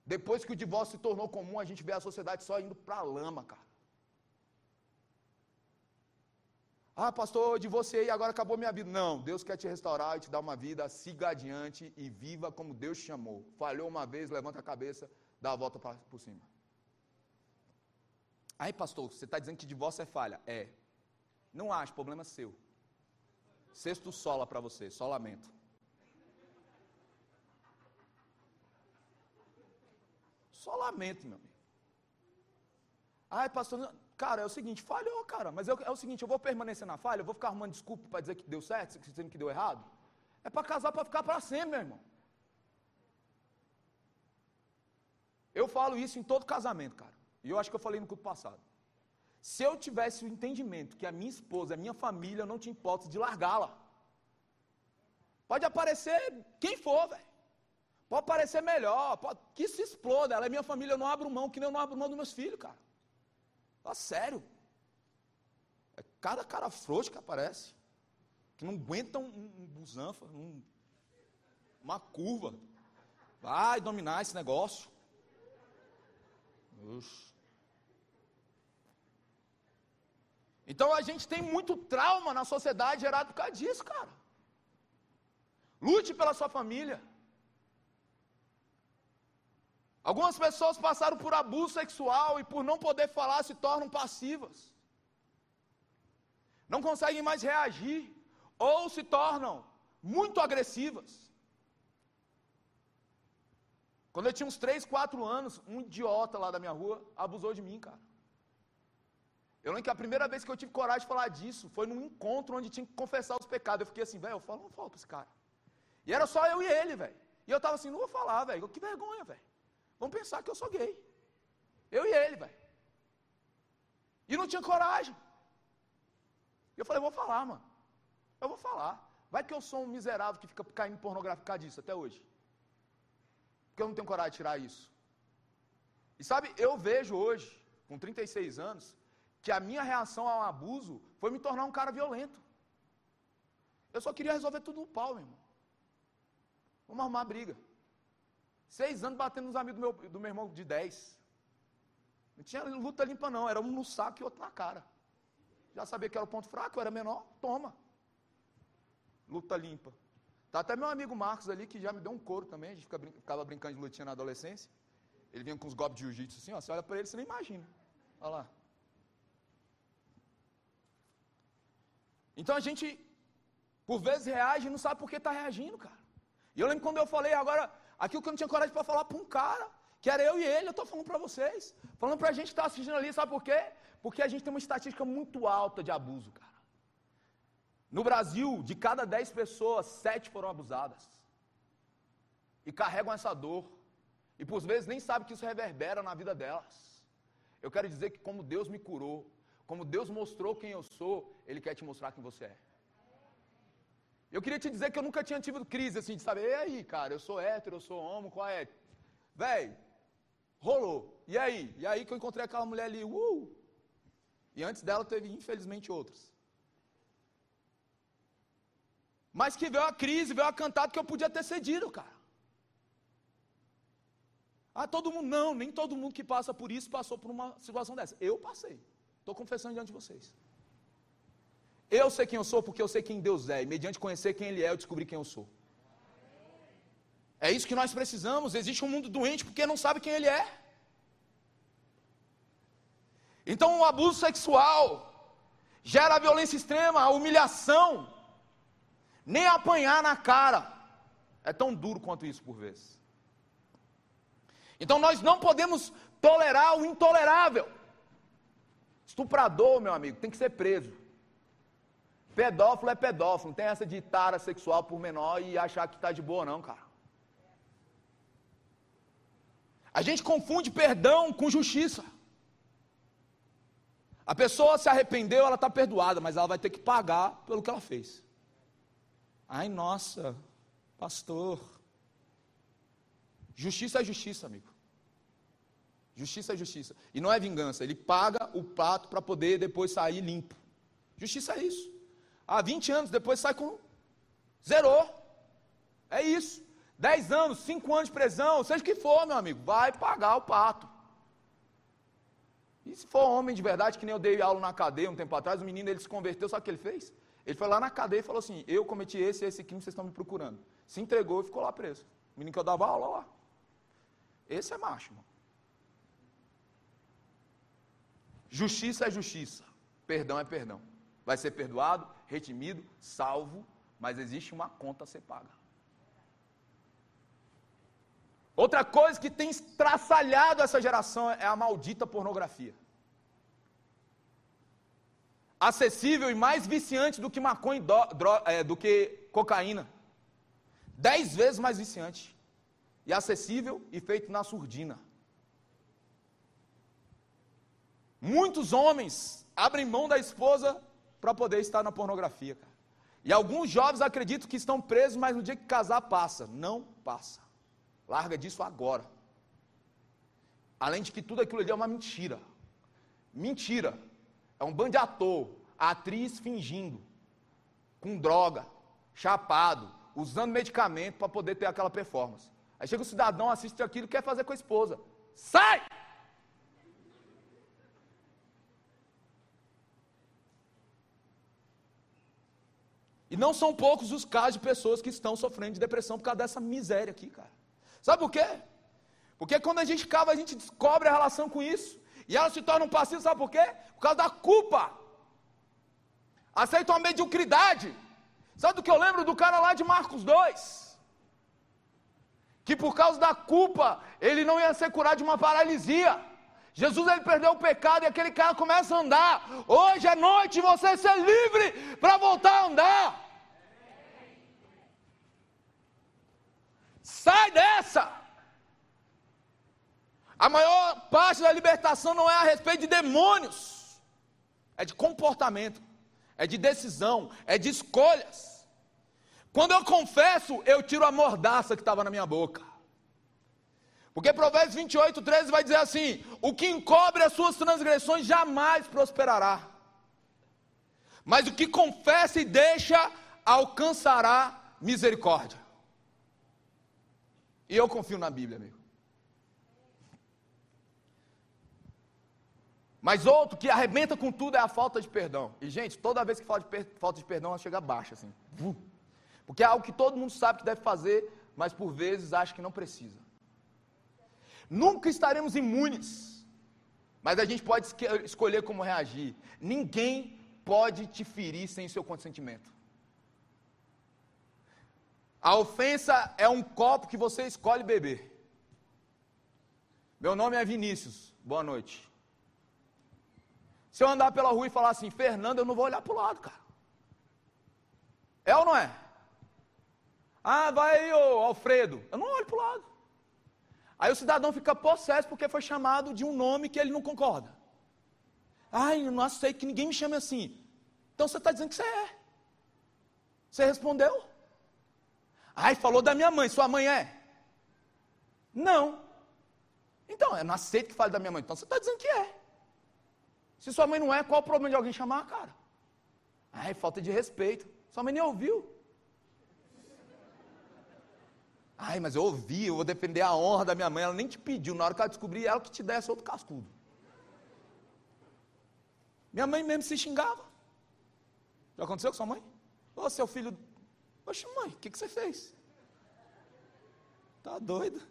Speaker 2: Depois que o divórcio se tornou comum, a gente vê a sociedade só indo para a lama, cara. Ah, pastor, eu divorciei e agora acabou minha vida. Não, Deus quer te restaurar e te dar uma vida, siga adiante e viva como Deus te chamou. Falhou uma vez, levanta a cabeça, dá a volta pra, por cima. Aí, pastor, você está dizendo que divórcio é falha? É. Não acho, problema seu. Sexto sola para você, só lamento. Só lamento, meu amigo. Ai, pastor, cara, é o seguinte, falhou, cara, mas é o seguinte, eu vou permanecer na falha, eu vou ficar arrumando desculpa para dizer que deu certo, dizendo que deu errado. É para casar para ficar para sempre, meu irmão. Eu falo isso em todo casamento, cara. E eu acho que eu falei no culto passado. Se eu tivesse o entendimento que a minha esposa, a minha família, eu não tinha hipótese de largá-la. Pode aparecer quem for, velho. Pode parecer melhor, pode, que se exploda. Ela é minha família, eu não abro mão, que nem eu não abro mão dos meus filhos, cara. Fala sério. É cada cara frouxo que aparece. Que não aguenta um, um busanfa, um, uma curva. Vai dominar esse negócio. Oxe. Então a gente tem muito trauma na sociedade gerado por causa disso, cara. Lute pela sua família. Algumas pessoas passaram por abuso sexual e por não poder falar se tornam passivas. Não conseguem mais reagir ou se tornam muito agressivas. Quando eu tinha uns 3, 4 anos, um idiota lá da minha rua abusou de mim, cara. Eu lembro que a primeira vez que eu tive coragem de falar disso foi num encontro onde tinha que confessar os pecados. Eu fiquei assim, velho, eu falo, não falo pra esse cara. E era só eu e ele, velho. E eu tava assim, não vou falar, velho. Que vergonha, velho. Vão pensar que eu sou gay. Eu e ele, velho. E não tinha coragem. E eu falei, vou falar, mano. Eu vou falar. Vai que eu sou um miserável que fica caindo pornográfico disso até hoje. Porque eu não tenho coragem de tirar isso. E sabe, eu vejo hoje, com 36 anos, que a minha reação ao abuso foi me tornar um cara violento. Eu só queria resolver tudo no pau, meu irmão. Vamos arrumar briga. Seis anos batendo nos amigos do meu, do meu irmão de dez. Não tinha luta limpa, não. Era um no saco e outro na cara. Já sabia que era o ponto fraco, eu era menor, toma. Luta limpa. Tá até meu amigo Marcos ali, que já me deu um couro também. A gente ficava brincando de lutinha na adolescência. Ele vinha com os golpes de jiu-jitsu assim, ó. Você olha para ele, você nem imagina. Olha lá. Então a gente, por vezes, reage e não sabe por que está reagindo, cara. E eu lembro quando eu falei agora, aquilo que eu não tinha coragem para falar para um cara, que era eu e ele, eu estou falando para vocês. Falando para a gente que está assistindo ali, sabe por quê? Porque a gente tem uma estatística muito alta de abuso, cara. No Brasil, de cada 10 pessoas, 7 foram abusadas. E carregam essa dor. E por vezes nem sabem que isso reverbera na vida delas. Eu quero dizer que como Deus me curou, como Deus mostrou quem eu sou, Ele quer te mostrar quem você é. Eu queria te dizer que eu nunca tinha tido crise assim de saber, e aí, cara, eu sou hétero, eu sou homo, qual é? Véi, rolou. E aí? E aí que eu encontrei aquela mulher ali, uh! E antes dela teve, infelizmente, outras. Mas que veio a crise, veio a cantada que eu podia ter cedido, cara. Ah, todo mundo, não, nem todo mundo que passa por isso passou por uma situação dessa. Eu passei. Estou confessando diante de vocês. Eu sei quem eu sou porque eu sei quem Deus é. E mediante conhecer quem Ele é, eu descobri quem eu sou. É isso que nós precisamos. Existe um mundo doente porque não sabe quem Ele é. Então, o abuso sexual gera a violência extrema, a humilhação. Nem apanhar na cara é tão duro quanto isso por vezes. Então, nós não podemos tolerar o intolerável. Estuprador, meu amigo, tem que ser preso. Pedófilo é pedófilo, não tem essa de tara sexual por menor e achar que está de boa, não, cara. A gente confunde perdão com justiça. A pessoa se arrependeu, ela está perdoada, mas ela vai ter que pagar pelo que ela fez. Ai, nossa, pastor. Justiça é justiça, amigo. Justiça é justiça. E não é vingança. Ele paga o pato para poder depois sair limpo. Justiça é isso. Há 20 anos depois sai com Zerou. É isso. Dez anos, cinco anos de prisão, seja o que for, meu amigo, vai pagar o pato. E se for homem de verdade, que nem eu dei aula na cadeia um tempo atrás, o menino ele se converteu, sabe o que ele fez? Ele foi lá na cadeia e falou assim: Eu cometi esse e esse crime, vocês estão me procurando. Se entregou e ficou lá preso. O menino que eu dava aula lá. Esse é macho, irmão. Justiça é justiça, perdão é perdão. Vai ser perdoado, redimido, salvo, mas existe uma conta a ser paga. Outra coisa que tem estraçalhado essa geração é a maldita pornografia. Acessível e mais viciante do que maconha é, do que cocaína. Dez vezes mais viciante. E acessível e feito na surdina. Muitos homens abrem mão da esposa para poder estar na pornografia. Cara. E alguns jovens acreditam que estão presos, mas no dia que casar passa. Não passa. Larga disso agora. Além de que tudo aquilo ali é uma mentira. Mentira. É um bando de ator, atriz fingindo, com droga, chapado, usando medicamento para poder ter aquela performance. Aí chega o cidadão, assiste aquilo e quer fazer com a esposa. Sai! E não são poucos os casos de pessoas que estão sofrendo de depressão por causa dessa miséria aqui, cara. Sabe por quê? Porque quando a gente cava, a gente descobre a relação com isso. E ela se torna um passivo, sabe por quê? Por causa da culpa. Aceita uma mediocridade. Sabe do que eu lembro do cara lá de Marcos 2? Que por causa da culpa, ele não ia ser curado de uma paralisia. Jesus ele perdeu o pecado e aquele cara começa a andar. Hoje é noite você ser livre para voltar a andar. Sai dessa! A maior parte da libertação não é a respeito de demônios, é de comportamento, é de decisão, é de escolhas. Quando eu confesso, eu tiro a mordaça que estava na minha boca. Porque Provérbios 28, 13 vai dizer assim: O que encobre as suas transgressões jamais prosperará. Mas o que confessa e deixa alcançará misericórdia. E eu confio na Bíblia, amigo. Mas outro que arrebenta com tudo é a falta de perdão. E, gente, toda vez que fala de falta de perdão, ela chega baixa, assim. Porque é algo que todo mundo sabe que deve fazer, mas por vezes acha que não precisa. Nunca estaremos imunes, mas a gente pode escolher como reagir. Ninguém pode te ferir sem seu consentimento. A ofensa é um copo que você escolhe beber. Meu nome é Vinícius, boa noite. Se eu andar pela rua e falar assim, Fernando, eu não vou olhar para o lado, cara. É ou não é? Ah, vai aí, ô Alfredo. Eu não olho para o lado. Aí o cidadão fica possesso porque foi chamado de um nome que ele não concorda. Ai, eu não aceito que ninguém me chame assim. Então você está dizendo que você é. Você respondeu? Ai, falou da minha mãe, sua mãe é? Não. Então, eu não aceito que fale da minha mãe. Então você está dizendo que é. Se sua mãe não é, qual o problema de alguém chamar cara? Ai, falta de respeito. Sua mãe nem ouviu. Ai, mas eu ouvi, eu vou defender a honra da minha mãe. Ela nem te pediu, na hora que ela descobrir, ela que te desse outro cascudo. Minha mãe mesmo se xingava. Já aconteceu com sua mãe? Ô, seu filho Oxe, mãe, o que, que você fez? Tá doido?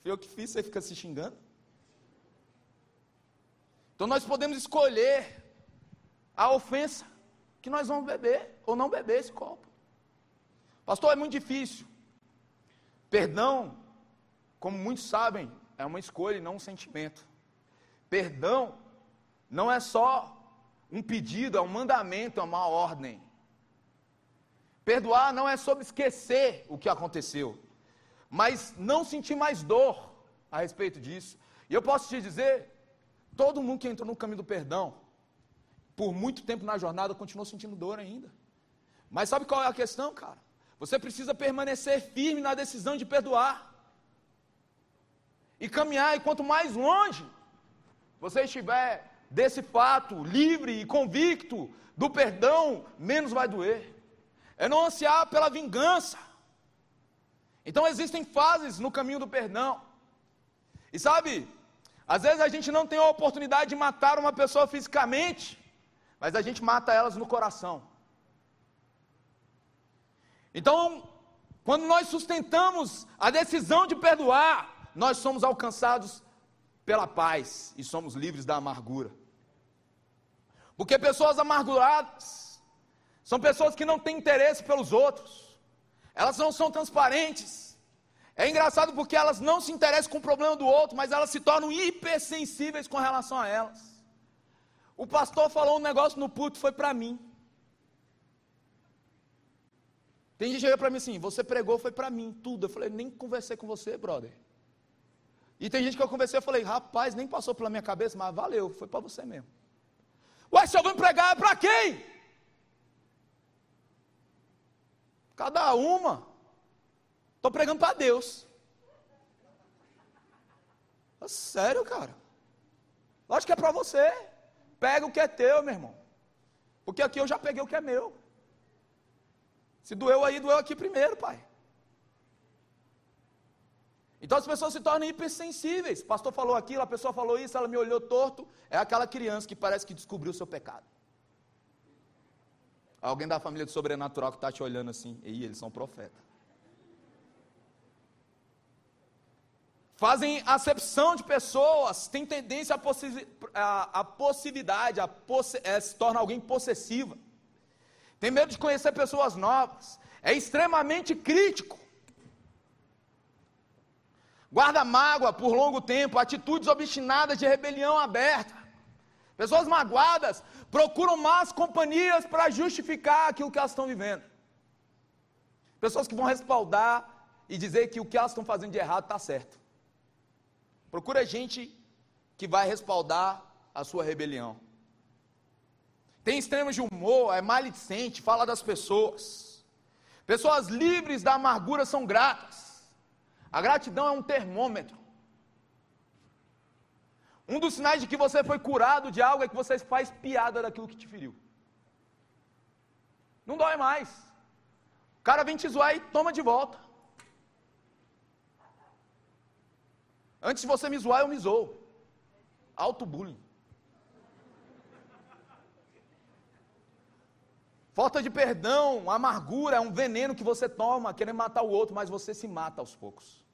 Speaker 2: Foi eu que fiz, você fica se xingando? Então nós podemos escolher a ofensa que nós vamos beber ou não beber esse copo. Pastor, é muito difícil. Perdão, como muitos sabem, é uma escolha e não um sentimento. Perdão não é só um pedido, é um mandamento, é uma ordem. Perdoar não é sobre esquecer o que aconteceu, mas não sentir mais dor a respeito disso. E eu posso te dizer, todo mundo que entrou no caminho do perdão, por muito tempo na jornada, continuou sentindo dor ainda. Mas sabe qual é a questão, cara? Você precisa permanecer firme na decisão de perdoar. E caminhar, e quanto mais longe você estiver desse fato, livre e convicto do perdão, menos vai doer. É não ansiar pela vingança. Então existem fases no caminho do perdão. E sabe, às vezes a gente não tem a oportunidade de matar uma pessoa fisicamente, mas a gente mata elas no coração. Então, quando nós sustentamos a decisão de perdoar, nós somos alcançados pela paz e somos livres da amargura. Porque pessoas amarguradas são pessoas que não têm interesse pelos outros, elas não são transparentes. É engraçado porque elas não se interessam com o problema do outro, mas elas se tornam hipersensíveis com relação a elas. O pastor falou um negócio no puto, foi para mim. Tem gente que chega para mim assim, você pregou, foi para mim, tudo. Eu falei, nem conversei com você, brother. E tem gente que eu conversei, eu falei, rapaz, nem passou pela minha cabeça, mas valeu, foi para você mesmo. Ué, se eu vou pregar, é para quem? Cada uma. Estou pregando para Deus. É sério, cara. Lógico que é para você. Pega o que é teu, meu irmão. Porque aqui eu já peguei o que é meu. Se doeu aí, doeu aqui primeiro, pai. Então as pessoas se tornam hipersensíveis. O pastor falou aquilo, a pessoa falou isso, ela me olhou torto. É aquela criança que parece que descobriu o seu pecado. Alguém da família do sobrenatural que está te olhando assim. E eles são profetas. Fazem acepção de pessoas, têm tendência à, possi possibilidade, é, se torna alguém possessiva. Tem medo de conhecer pessoas novas. É extremamente crítico guarda mágoa por longo tempo, atitudes obstinadas de rebelião aberta. Pessoas magoadas procuram más companhias para justificar aquilo que elas estão vivendo. Pessoas que vão respaldar e dizer que o que elas estão fazendo de errado está certo. Procura gente que vai respaldar a sua rebelião. Tem extremos de humor, é maledicente, fala das pessoas. Pessoas livres da amargura são gratas. A gratidão é um termômetro. Um dos sinais de que você foi curado de algo é que você faz piada daquilo que te feriu. Não dói mais. O cara vem te zoar e toma de volta. Antes de você me zoar, eu me zoo. Auto-bullying. Falta de perdão, amargura é um veneno que você toma, querendo matar o outro, mas você se mata aos poucos.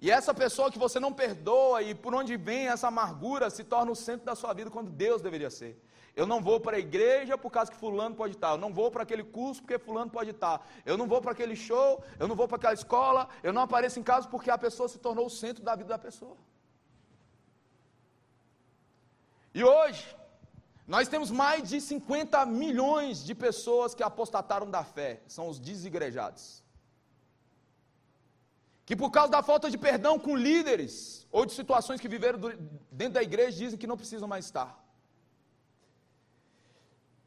Speaker 2: E essa pessoa que você não perdoa e por onde vem essa amargura se torna o centro da sua vida quando Deus deveria ser. Eu não vou para a igreja por causa que fulano pode estar. Eu não vou para aquele curso porque fulano pode estar. Eu não vou para aquele show, eu não vou para aquela escola, eu não apareço em casa porque a pessoa se tornou o centro da vida da pessoa. E hoje, nós temos mais de 50 milhões de pessoas que apostataram da fé, são os desigrejados. Que por causa da falta de perdão com líderes ou de situações que viveram dentro da igreja dizem que não precisam mais estar.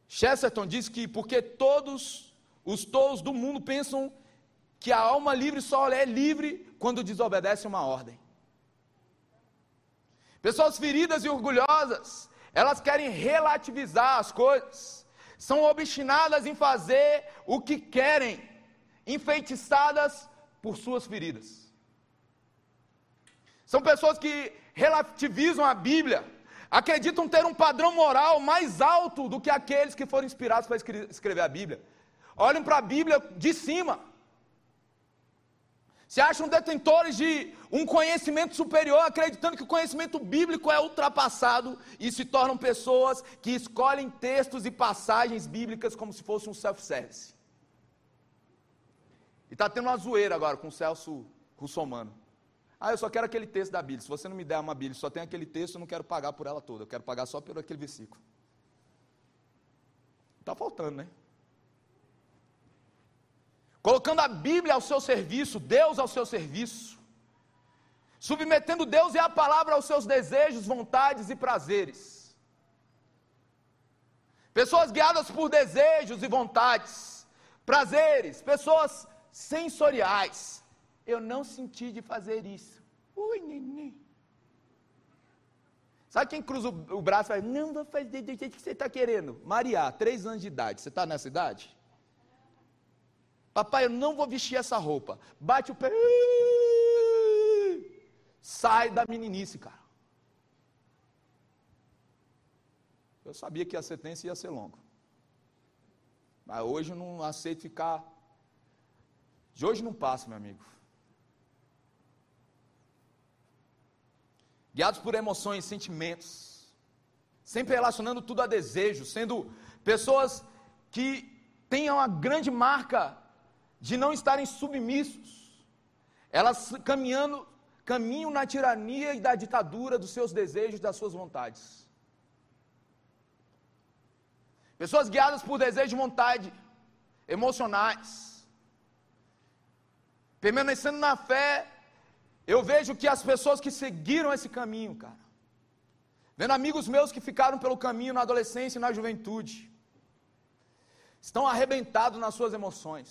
Speaker 2: Chesterton diz que porque todos os tolos do mundo pensam que a alma livre só é livre quando desobedece uma ordem. Pessoas feridas e orgulhosas elas querem relativizar as coisas, são obstinadas em fazer o que querem, enfeitiçadas por suas feridas. São pessoas que relativizam a Bíblia, acreditam ter um padrão moral mais alto do que aqueles que foram inspirados para escrever a Bíblia. Olhem para a Bíblia de cima se acham detentores de um conhecimento superior, acreditando que o conhecimento bíblico é ultrapassado e se tornam pessoas que escolhem textos e passagens bíblicas como se fosse um self-service. E está tendo uma zoeira agora com o Celso Russomano. Ah, eu só quero aquele texto da Bíblia. Se você não me der uma Bíblia, só tem aquele texto, eu não quero pagar por ela toda. Eu quero pagar só por aquele versículo. Está faltando, né? colocando a Bíblia ao seu serviço, Deus ao seu serviço, submetendo Deus e a palavra aos seus desejos, vontades e prazeres. Pessoas guiadas por desejos e vontades, prazeres, pessoas sensoriais. Eu não senti de fazer isso. Ui, neném. Sabe quem cruza o braço e fala, não vou fazer do jeito que você está querendo? Maria, três anos de idade. Você está nessa idade? Papai, eu não vou vestir essa roupa. Bate o pé. Sai da meninice, cara. Eu sabia que a sentença ia ser longa. Mas hoje eu não aceito ficar. De hoje não passa, meu amigo. Guiados por emoções, sentimentos. Sempre relacionando tudo a desejo, sendo pessoas que tenham a grande marca de não estarem submissos. Elas caminhando, caminham na tirania e da ditadura dos seus desejos, das suas vontades. Pessoas guiadas por desejo de vontade, emocionais. Permanecendo na fé, eu vejo que as pessoas que seguiram esse caminho, cara, vendo amigos meus que ficaram pelo caminho na adolescência e na juventude, estão arrebentados nas suas emoções,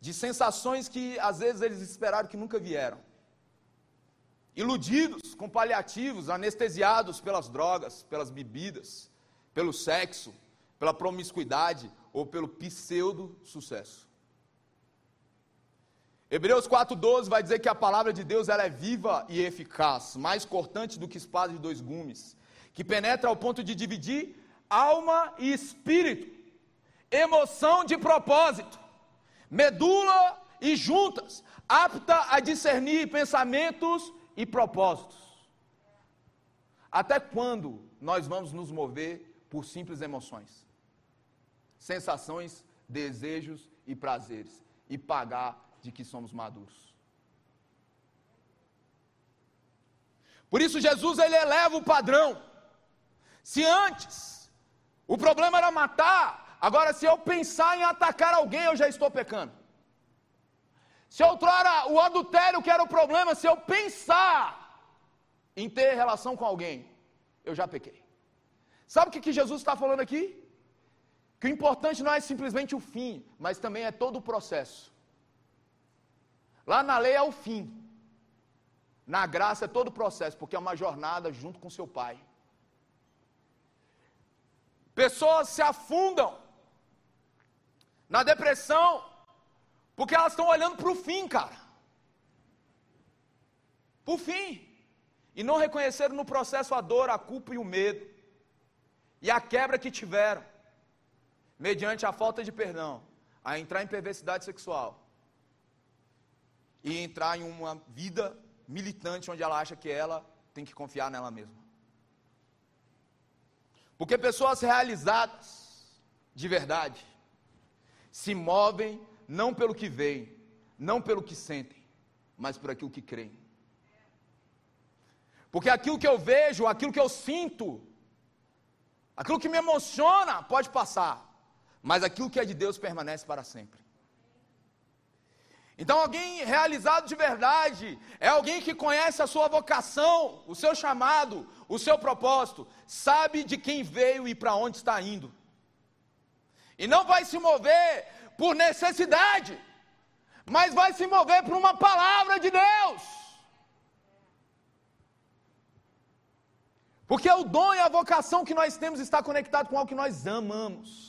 Speaker 2: de sensações que às vezes eles esperaram que nunca vieram iludidos com paliativos, anestesiados pelas drogas, pelas bebidas, pelo sexo, pela promiscuidade ou pelo pseudo sucesso. Hebreus 4:12 vai dizer que a palavra de Deus ela é viva e eficaz, mais cortante do que espada de dois gumes, que penetra ao ponto de dividir alma e espírito, emoção de propósito, medula e juntas, apta a discernir pensamentos e propósitos. Até quando nós vamos nos mover por simples emoções, sensações, desejos e prazeres e pagar de que somos maduros? Por isso Jesus ele eleva o padrão. Se antes o problema era matar, agora se eu pensar em atacar alguém, eu já estou pecando. Se outrora o adultério que era o problema, se eu pensar em ter relação com alguém, eu já pequei. Sabe o que, que Jesus está falando aqui? Que o importante não é simplesmente o fim, mas também é todo o processo. Lá na lei é o fim. Na graça é todo o processo, porque é uma jornada junto com seu pai. Pessoas se afundam na depressão, porque elas estão olhando para o fim, cara. Para o fim. E não reconheceram no processo a dor, a culpa e o medo. E a quebra que tiveram. Mediante a falta de perdão. A entrar em perversidade sexual. E entrar em uma vida militante onde ela acha que ela tem que confiar nela mesma. Porque pessoas realizadas de verdade se movem não pelo que veem, não pelo que sentem, mas por aquilo que creem. Porque aquilo que eu vejo, aquilo que eu sinto, aquilo que me emociona pode passar, mas aquilo que é de Deus permanece para sempre. Então, alguém realizado de verdade é alguém que conhece a sua vocação, o seu chamado, o seu propósito, sabe de quem veio e para onde está indo. E não vai se mover por necessidade, mas vai se mover por uma palavra de Deus. Porque o dom e a vocação que nós temos está conectado com algo que nós amamos.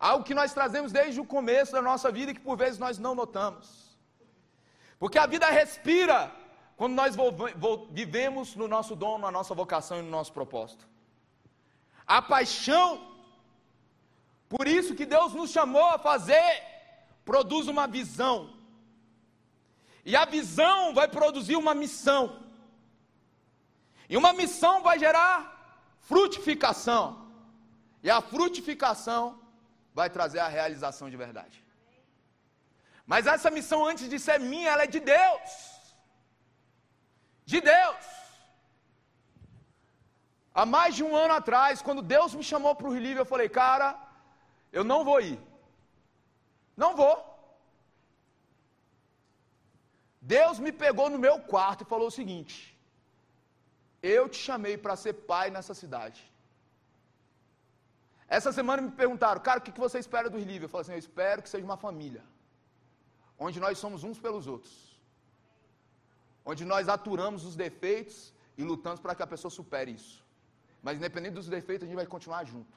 Speaker 2: Algo que nós trazemos desde o começo da nossa vida e que por vezes nós não notamos. Porque a vida respira quando nós vivemos no nosso dom, na nossa vocação e no nosso propósito. A paixão por isso que Deus nos chamou a fazer, produz uma visão. E a visão vai produzir uma missão. E uma missão vai gerar frutificação. E a frutificação vai trazer a realização de verdade. Mas essa missão, antes de ser minha, ela é de Deus. De Deus. Há mais de um ano atrás, quando Deus me chamou para o Relive, eu falei, cara, eu não vou ir. Não vou. Deus me pegou no meu quarto e falou o seguinte: Eu te chamei para ser pai nessa cidade. Essa semana me perguntaram, cara, o que você espera do Relive? Eu falei assim: Eu espero que seja uma família, onde nós somos uns pelos outros, onde nós aturamos os defeitos e lutamos para que a pessoa supere isso. Mas independente dos defeitos, a gente vai continuar junto,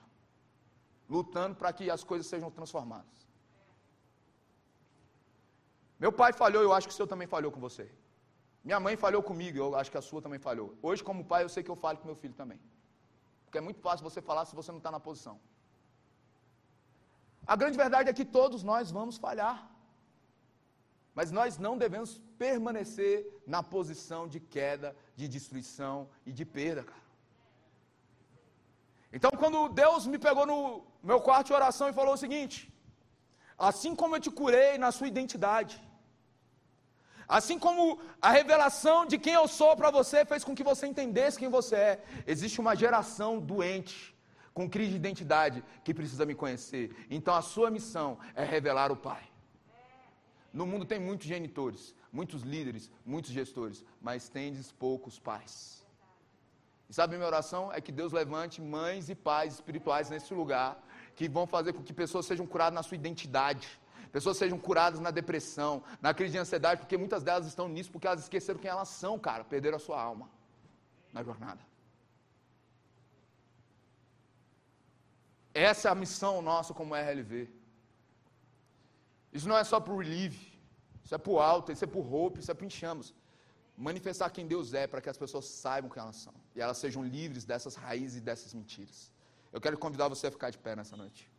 Speaker 2: lutando para que as coisas sejam transformadas. Meu pai falhou, eu acho que o seu também falhou com você. Minha mãe falhou comigo, eu acho que a sua também falhou. Hoje, como pai, eu sei que eu falo com meu filho também. Porque é muito fácil você falar se você não está na posição. A grande verdade é que todos nós vamos falhar. Mas nós não devemos permanecer na posição de queda, de destruição e de perda, cara. Então, quando Deus me pegou no meu quarto de oração e falou o seguinte: Assim como eu te curei na sua identidade, assim como a revelação de quem eu sou para você fez com que você entendesse quem você é, existe uma geração doente, com crise de identidade, que precisa me conhecer. Então, a sua missão é revelar o Pai. No mundo tem muitos genitores, muitos líderes, muitos gestores, mas tendes poucos pais. E sabe, minha oração é que Deus levante mães e pais espirituais nesse lugar, que vão fazer com que pessoas sejam curadas na sua identidade, pessoas sejam curadas na depressão, na crise de ansiedade, porque muitas delas estão nisso porque elas esqueceram quem elas são, cara, perderam a sua alma na jornada. Essa é a missão nossa como RLV. Isso não é só para o relieve, isso é para o alto, isso é para o roupa, isso é para enxamos. Manifestar quem Deus é para que as pessoas saibam quem elas são e elas sejam livres dessas raízes e dessas mentiras. Eu quero convidar você a ficar de pé nessa noite.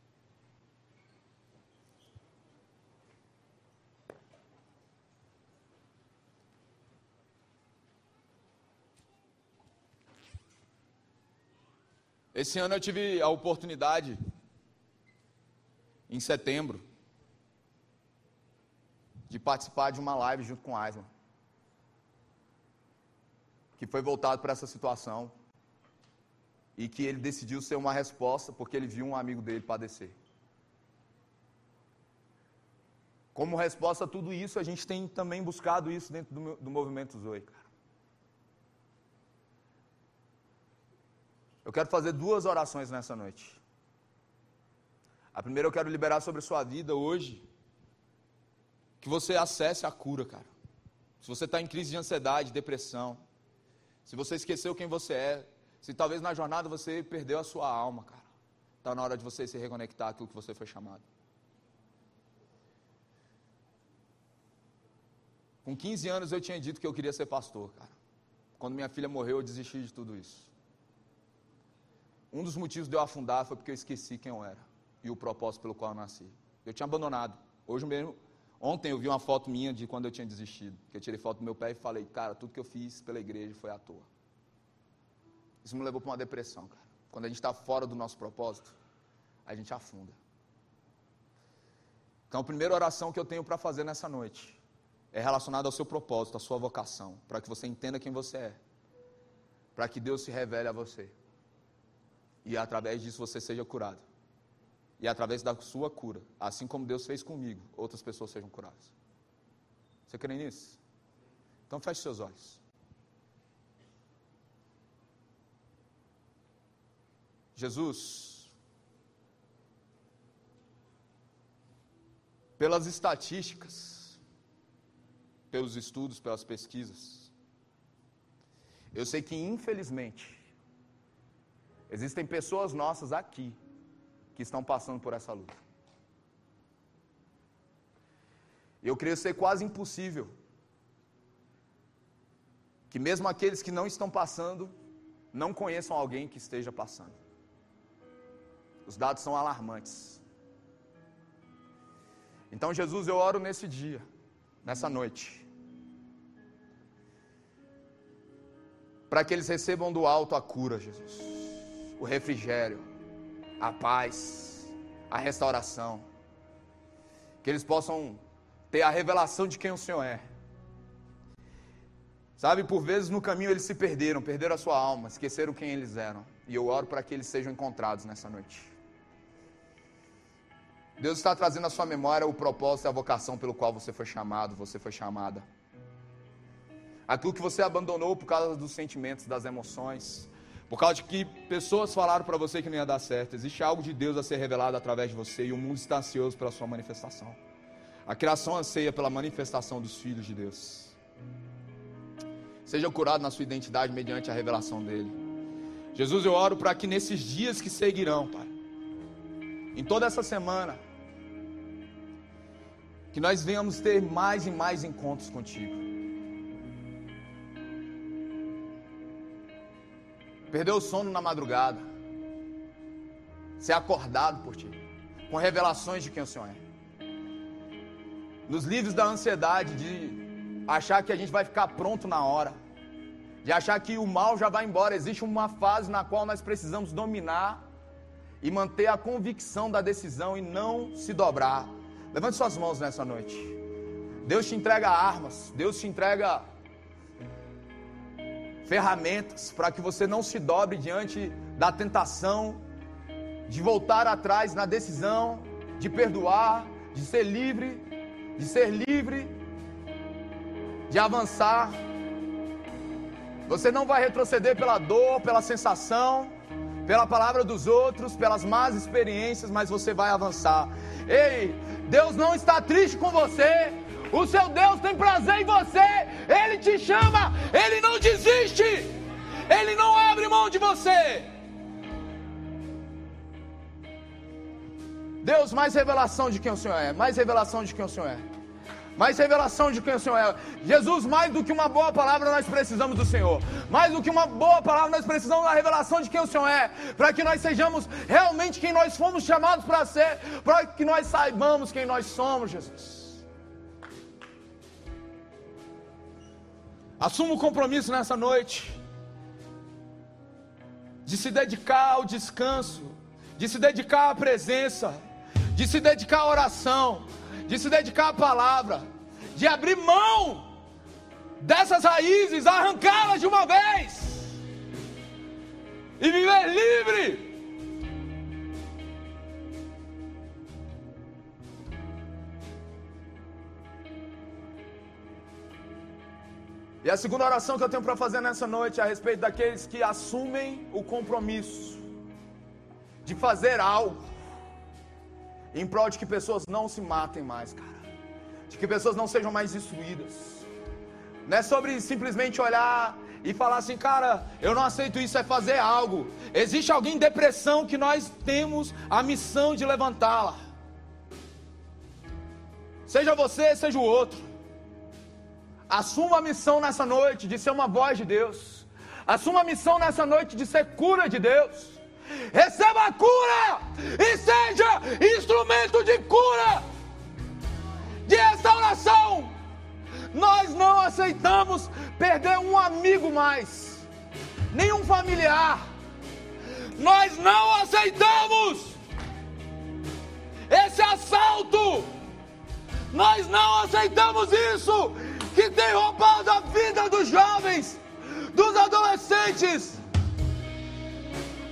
Speaker 2: Esse ano eu tive a oportunidade, em setembro, de participar de uma live junto com o Aisman, que foi voltado para essa situação e que ele decidiu ser uma resposta porque ele viu um amigo dele padecer. Como resposta a tudo isso, a gente tem também buscado isso dentro do, do movimento Zoe. Cara. Eu quero fazer duas orações nessa noite. A primeira eu quero liberar sobre a sua vida hoje que você acesse a cura, cara. Se você está em crise de ansiedade, depressão, se você esqueceu quem você é, se talvez na jornada você perdeu a sua alma, cara, está na hora de você se reconectar àquilo que você foi chamado. Com 15 anos eu tinha dito que eu queria ser pastor, cara. Quando minha filha morreu, eu desisti de tudo isso. Um dos motivos de eu afundar foi porque eu esqueci quem eu era e o propósito pelo qual eu nasci. Eu tinha abandonado. Hoje mesmo Ontem eu vi uma foto minha de quando eu tinha desistido. Que eu tirei foto do meu pé e falei, cara, tudo que eu fiz pela igreja foi à toa. Isso me levou para uma depressão, cara. Quando a gente está fora do nosso propósito, a gente afunda. Então, a primeira oração que eu tenho para fazer nessa noite é relacionada ao seu propósito, à sua vocação, para que você entenda quem você é, para que Deus se revele a você e através disso você seja curado e através da sua cura, assim como Deus fez comigo, outras pessoas sejam curadas. Você crê nisso? Então feche seus olhos. Jesus, pelas estatísticas, pelos estudos, pelas pesquisas, eu sei que infelizmente existem pessoas nossas aqui que estão passando por essa luta. Eu creio ser quase impossível que mesmo aqueles que não estão passando não conheçam alguém que esteja passando. Os dados são alarmantes. Então, Jesus, eu oro nesse dia, nessa noite, para que eles recebam do alto a cura, Jesus, o refrigério a paz, a restauração. Que eles possam ter a revelação de quem o Senhor é. Sabe, por vezes no caminho eles se perderam, perderam a sua alma, esqueceram quem eles eram. E eu oro para que eles sejam encontrados nessa noite. Deus está trazendo à sua memória o propósito e a vocação pelo qual você foi chamado, você foi chamada. Aquilo que você abandonou por causa dos sentimentos, das emoções, por causa de que pessoas falaram para você que não ia dar certo. Existe algo de Deus a ser revelado através de você e o mundo está ansioso pela sua manifestação. A criação anseia pela manifestação dos filhos de Deus. seja curado na sua identidade mediante a revelação dele. Jesus, eu oro para que nesses dias que seguirão, Pai, em toda essa semana, que nós venhamos ter mais e mais encontros contigo. Perdeu o sono na madrugada, ser acordado por ti, com revelações de quem o Senhor é. Nos livros da ansiedade de achar que a gente vai ficar pronto na hora, de achar que o mal já vai embora. Existe uma fase na qual nós precisamos dominar e manter a convicção da decisão e não se dobrar. Levante suas mãos nessa noite. Deus te entrega armas, Deus te entrega ferramentas para que você não se dobre diante da tentação de voltar atrás na decisão de perdoar, de ser livre, de ser livre, de avançar. Você não vai retroceder pela dor, pela sensação, pela palavra dos outros, pelas más experiências, mas você vai avançar. Ei, Deus não está triste com você. O seu Deus tem prazer em você. Ele te chama, ele não desiste. Ele não abre mão de você. Deus, mais revelação de quem o Senhor é, mais revelação de quem o Senhor é mais revelação de quem o Senhor é. Jesus, mais do que uma boa palavra, nós precisamos do Senhor. Mais do que uma boa palavra, nós precisamos da revelação de quem o Senhor é. Para que nós sejamos realmente quem nós fomos chamados para ser. Para que nós saibamos quem nós somos, Jesus. Assuma o compromisso nessa noite. De se dedicar ao descanso. De se dedicar à presença. De se dedicar à oração de se dedicar à palavra, de abrir mão dessas raízes, arrancá-las de uma vez e viver livre. E a segunda oração que eu tenho para fazer nessa noite é a respeito daqueles que assumem o compromisso de fazer algo em prol de que pessoas não se matem mais, cara. De que pessoas não sejam mais destruídas. Não é sobre simplesmente olhar e falar assim, cara, eu não aceito isso, é fazer algo. Existe alguém em depressão que nós temos a missão de levantá-la. Seja você, seja o outro. Assuma a missão nessa noite de ser uma voz de Deus. Assuma a missão nessa noite de ser cura de Deus receba a cura e seja instrumento de cura, de restauração. Nós não aceitamos perder um amigo mais, nenhum familiar. Nós não aceitamos esse assalto. Nós não aceitamos isso que tem roubado a vida dos jovens, dos adolescentes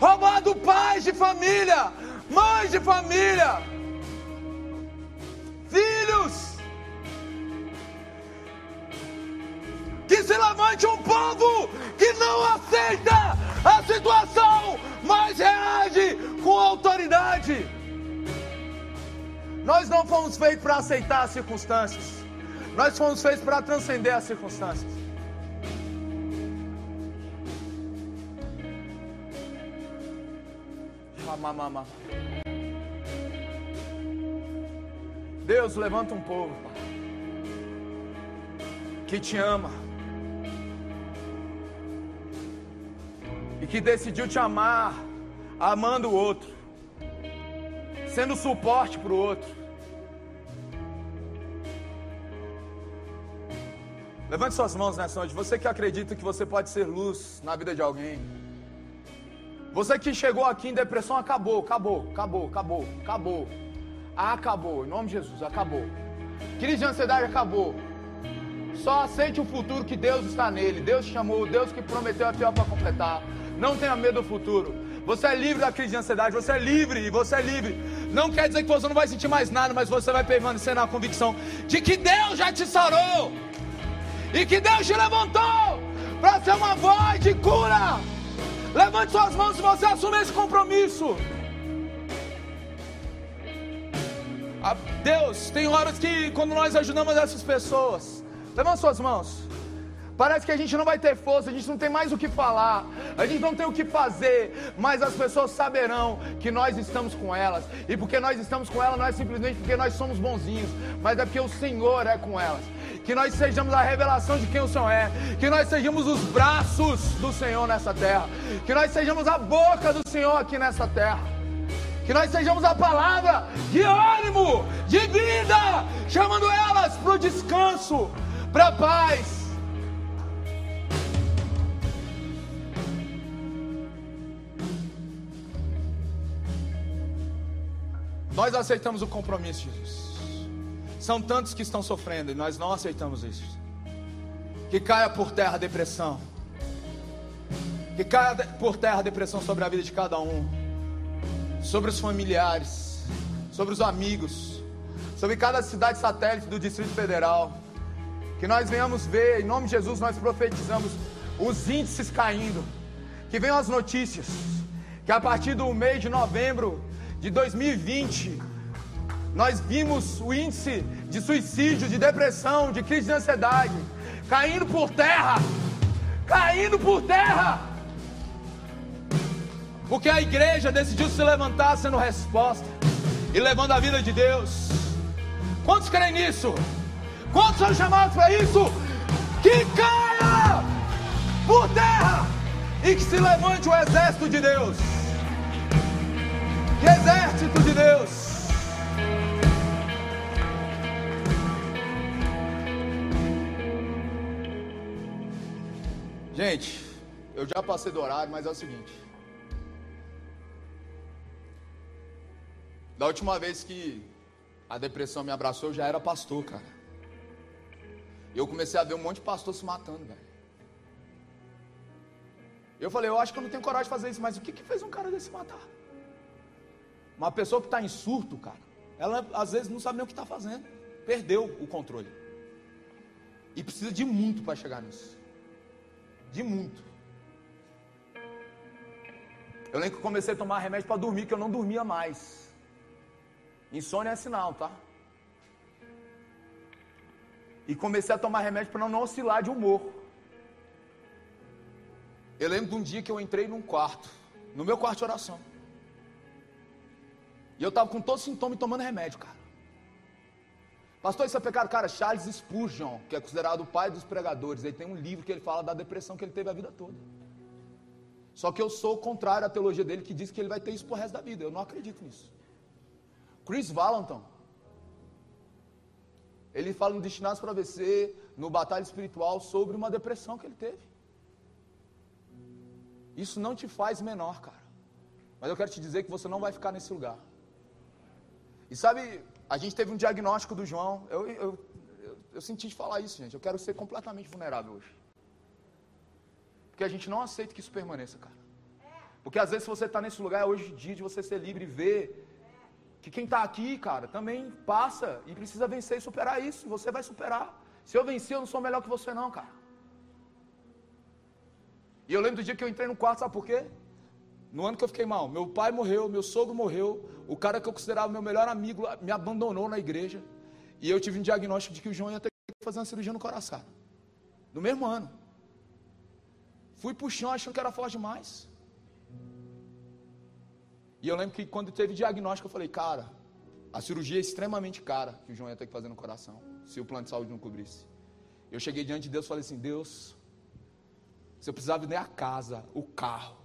Speaker 2: roubado pais de família, mães de família, filhos. Que se levante um povo que não aceita a situação, mas reage com autoridade. Nós não fomos feitos para aceitar as circunstâncias, nós fomos feitos para transcender as circunstâncias. Deus levanta um povo que te ama e que decidiu te amar, amando o outro, sendo suporte para o outro. Levante suas mãos nessa noite. Você que acredita que você pode ser luz na vida de alguém. Você que chegou aqui em depressão, acabou, acabou, acabou, acabou, acabou. Acabou, em nome de Jesus, acabou. Crise de ansiedade acabou. Só aceite o futuro que Deus está nele. Deus te chamou, Deus que prometeu a pior para completar. Não tenha medo do futuro. Você é livre da crise de ansiedade, você é livre, você é livre. Não quer dizer que você não vai sentir mais nada, mas você vai permanecer na convicção de que Deus já te sarou e que Deus te levantou para ser uma voz de cura. Levante suas mãos se você assume esse compromisso. Ah, Deus, tem horas que quando nós ajudamos essas pessoas, levante suas mãos. Parece que a gente não vai ter força, a gente não tem mais o que falar, a gente não tem o que fazer, mas as pessoas saberão que nós estamos com elas. E porque nós estamos com elas não é simplesmente porque nós somos bonzinhos, mas é porque o Senhor é com elas. Que nós sejamos a revelação de quem o Senhor é, que nós sejamos os braços do Senhor nessa terra, que nós sejamos a boca do Senhor aqui nessa terra. Que nós sejamos a palavra de ânimo, de vida, chamando elas para o descanso, para a paz. Nós aceitamos o compromisso, Jesus. São tantos que estão sofrendo e nós não aceitamos isso. Que caia por terra a depressão. Que caia por terra a depressão sobre a vida de cada um. Sobre os familiares. Sobre os amigos. Sobre cada cidade satélite do Distrito Federal. Que nós venhamos ver, em nome de Jesus, nós profetizamos os índices caindo. Que venham as notícias. Que a partir do mês de novembro de 2020, nós vimos o índice de suicídio, de depressão, de crise de ansiedade caindo por terra caindo por terra. Porque a igreja decidiu se levantar sendo resposta e levando a vida de Deus. Quantos creem nisso? Quantos são chamados para isso? Que caia por terra e que se levante o exército de Deus exército de Deus. Gente, eu já passei do horário, mas é o seguinte. Da última vez que a depressão me abraçou, eu já era pastor, cara. E eu comecei a ver um monte de pastor se matando, velho. Eu falei, eu acho que eu não tenho coragem de fazer isso, mas o que, que fez um cara desse matar? Uma pessoa que está em surto, cara, ela às vezes não sabe nem o que está fazendo. Perdeu o controle. E precisa de muito para chegar nisso. De muito. Eu lembro que comecei a tomar remédio para dormir, que eu não dormia mais. Insônia é sinal, tá? E comecei a tomar remédio para não oscilar de humor. Eu lembro de um dia que eu entrei num quarto, no meu quarto de oração. E eu estava com todos os sintomas e tomando remédio, cara. Pastor, isso é pecado? Cara, Charles Spurgeon, que é considerado o pai dos pregadores, ele tem um livro que ele fala da depressão que ele teve a vida toda. Só que eu sou contrário à teologia dele que diz que ele vai ter isso pro resto da vida. Eu não acredito nisso. Chris Valentin, ele fala no Destinados para Vencer, no Batalha Espiritual, sobre uma depressão que ele teve. Isso não te faz menor, cara. Mas eu quero te dizer que você não vai ficar nesse lugar. E sabe, a gente teve um diagnóstico do João. Eu, eu, eu, eu senti de falar isso, gente. Eu quero ser completamente vulnerável hoje. Porque a gente não aceita que isso permaneça, cara. Porque às vezes você está nesse lugar, é hoje dia de você ser livre e ver que quem está aqui, cara, também passa e precisa vencer e superar isso. Você vai superar. Se eu vencer, eu não sou melhor que você, não, cara. E eu lembro do dia que eu entrei no quarto, sabe por quê? No ano que eu fiquei mal, meu pai morreu, meu sogro morreu, o cara que eu considerava meu melhor amigo me abandonou na igreja. E eu tive um diagnóstico de que o João ia ter que fazer uma cirurgia no coração. No mesmo ano. Fui pro chão achando que era forte demais. E eu lembro que quando teve diagnóstico, eu falei, cara, a cirurgia é extremamente cara que o João ia ter que fazer no coração, se o plano de saúde não cobrisse. Eu cheguei diante de Deus e falei assim, Deus, se eu precisar vender a casa, o carro,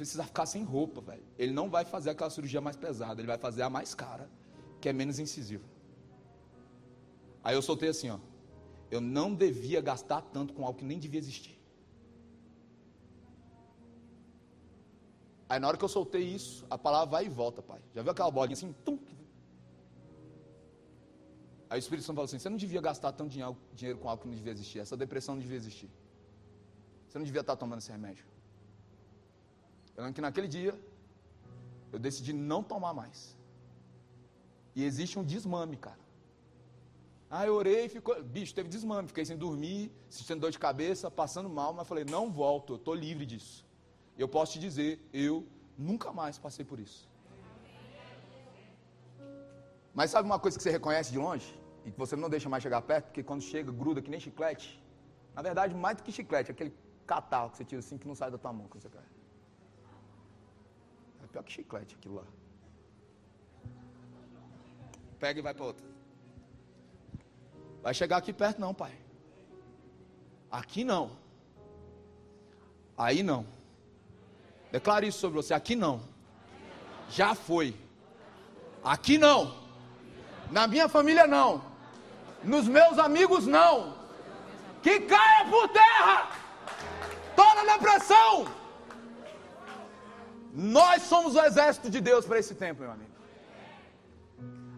Speaker 2: precisa ficar sem roupa, velho. Ele não vai fazer aquela cirurgia mais pesada, ele vai fazer a mais cara, que é menos incisiva. Aí eu soltei assim, ó. Eu não devia gastar tanto com algo que nem devia existir. Aí na hora que eu soltei isso, a palavra vai e volta, pai. Já viu aquela bolinha assim? Tum. Aí o Espírito Santo falou assim: você não devia gastar tanto dinheiro com algo que não devia existir. Essa depressão não devia existir. Você não devia estar tomando esse remédio. Eu lembro que naquele dia, eu decidi não tomar mais. E existe um desmame, cara. Ah, eu orei e ficou. Bicho, teve desmame. Fiquei sem dormir, sentindo dor de cabeça, passando mal, mas falei, não volto, eu estou livre disso. Eu posso te dizer, eu nunca mais passei por isso. Mas sabe uma coisa que você reconhece de longe? E que você não deixa mais chegar perto, porque quando chega, gruda que nem chiclete. Na verdade, mais do que chiclete, aquele catarro que você tira assim que não sai da tua mão quando você quer. Pior que chiclete aquilo lá. Pega e vai para outra. Vai chegar aqui perto não, pai. Aqui não. Aí não. Declare isso sobre você. Aqui não. Já foi. Aqui não. Na minha família não. Nos meus amigos não. Que caia por terra. Toda depressão. Nós somos o exército de Deus para esse tempo, meu amigo.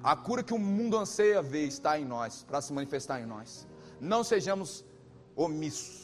Speaker 2: A cura que o mundo anseia ver está em nós, para se manifestar em nós. Não sejamos omissos.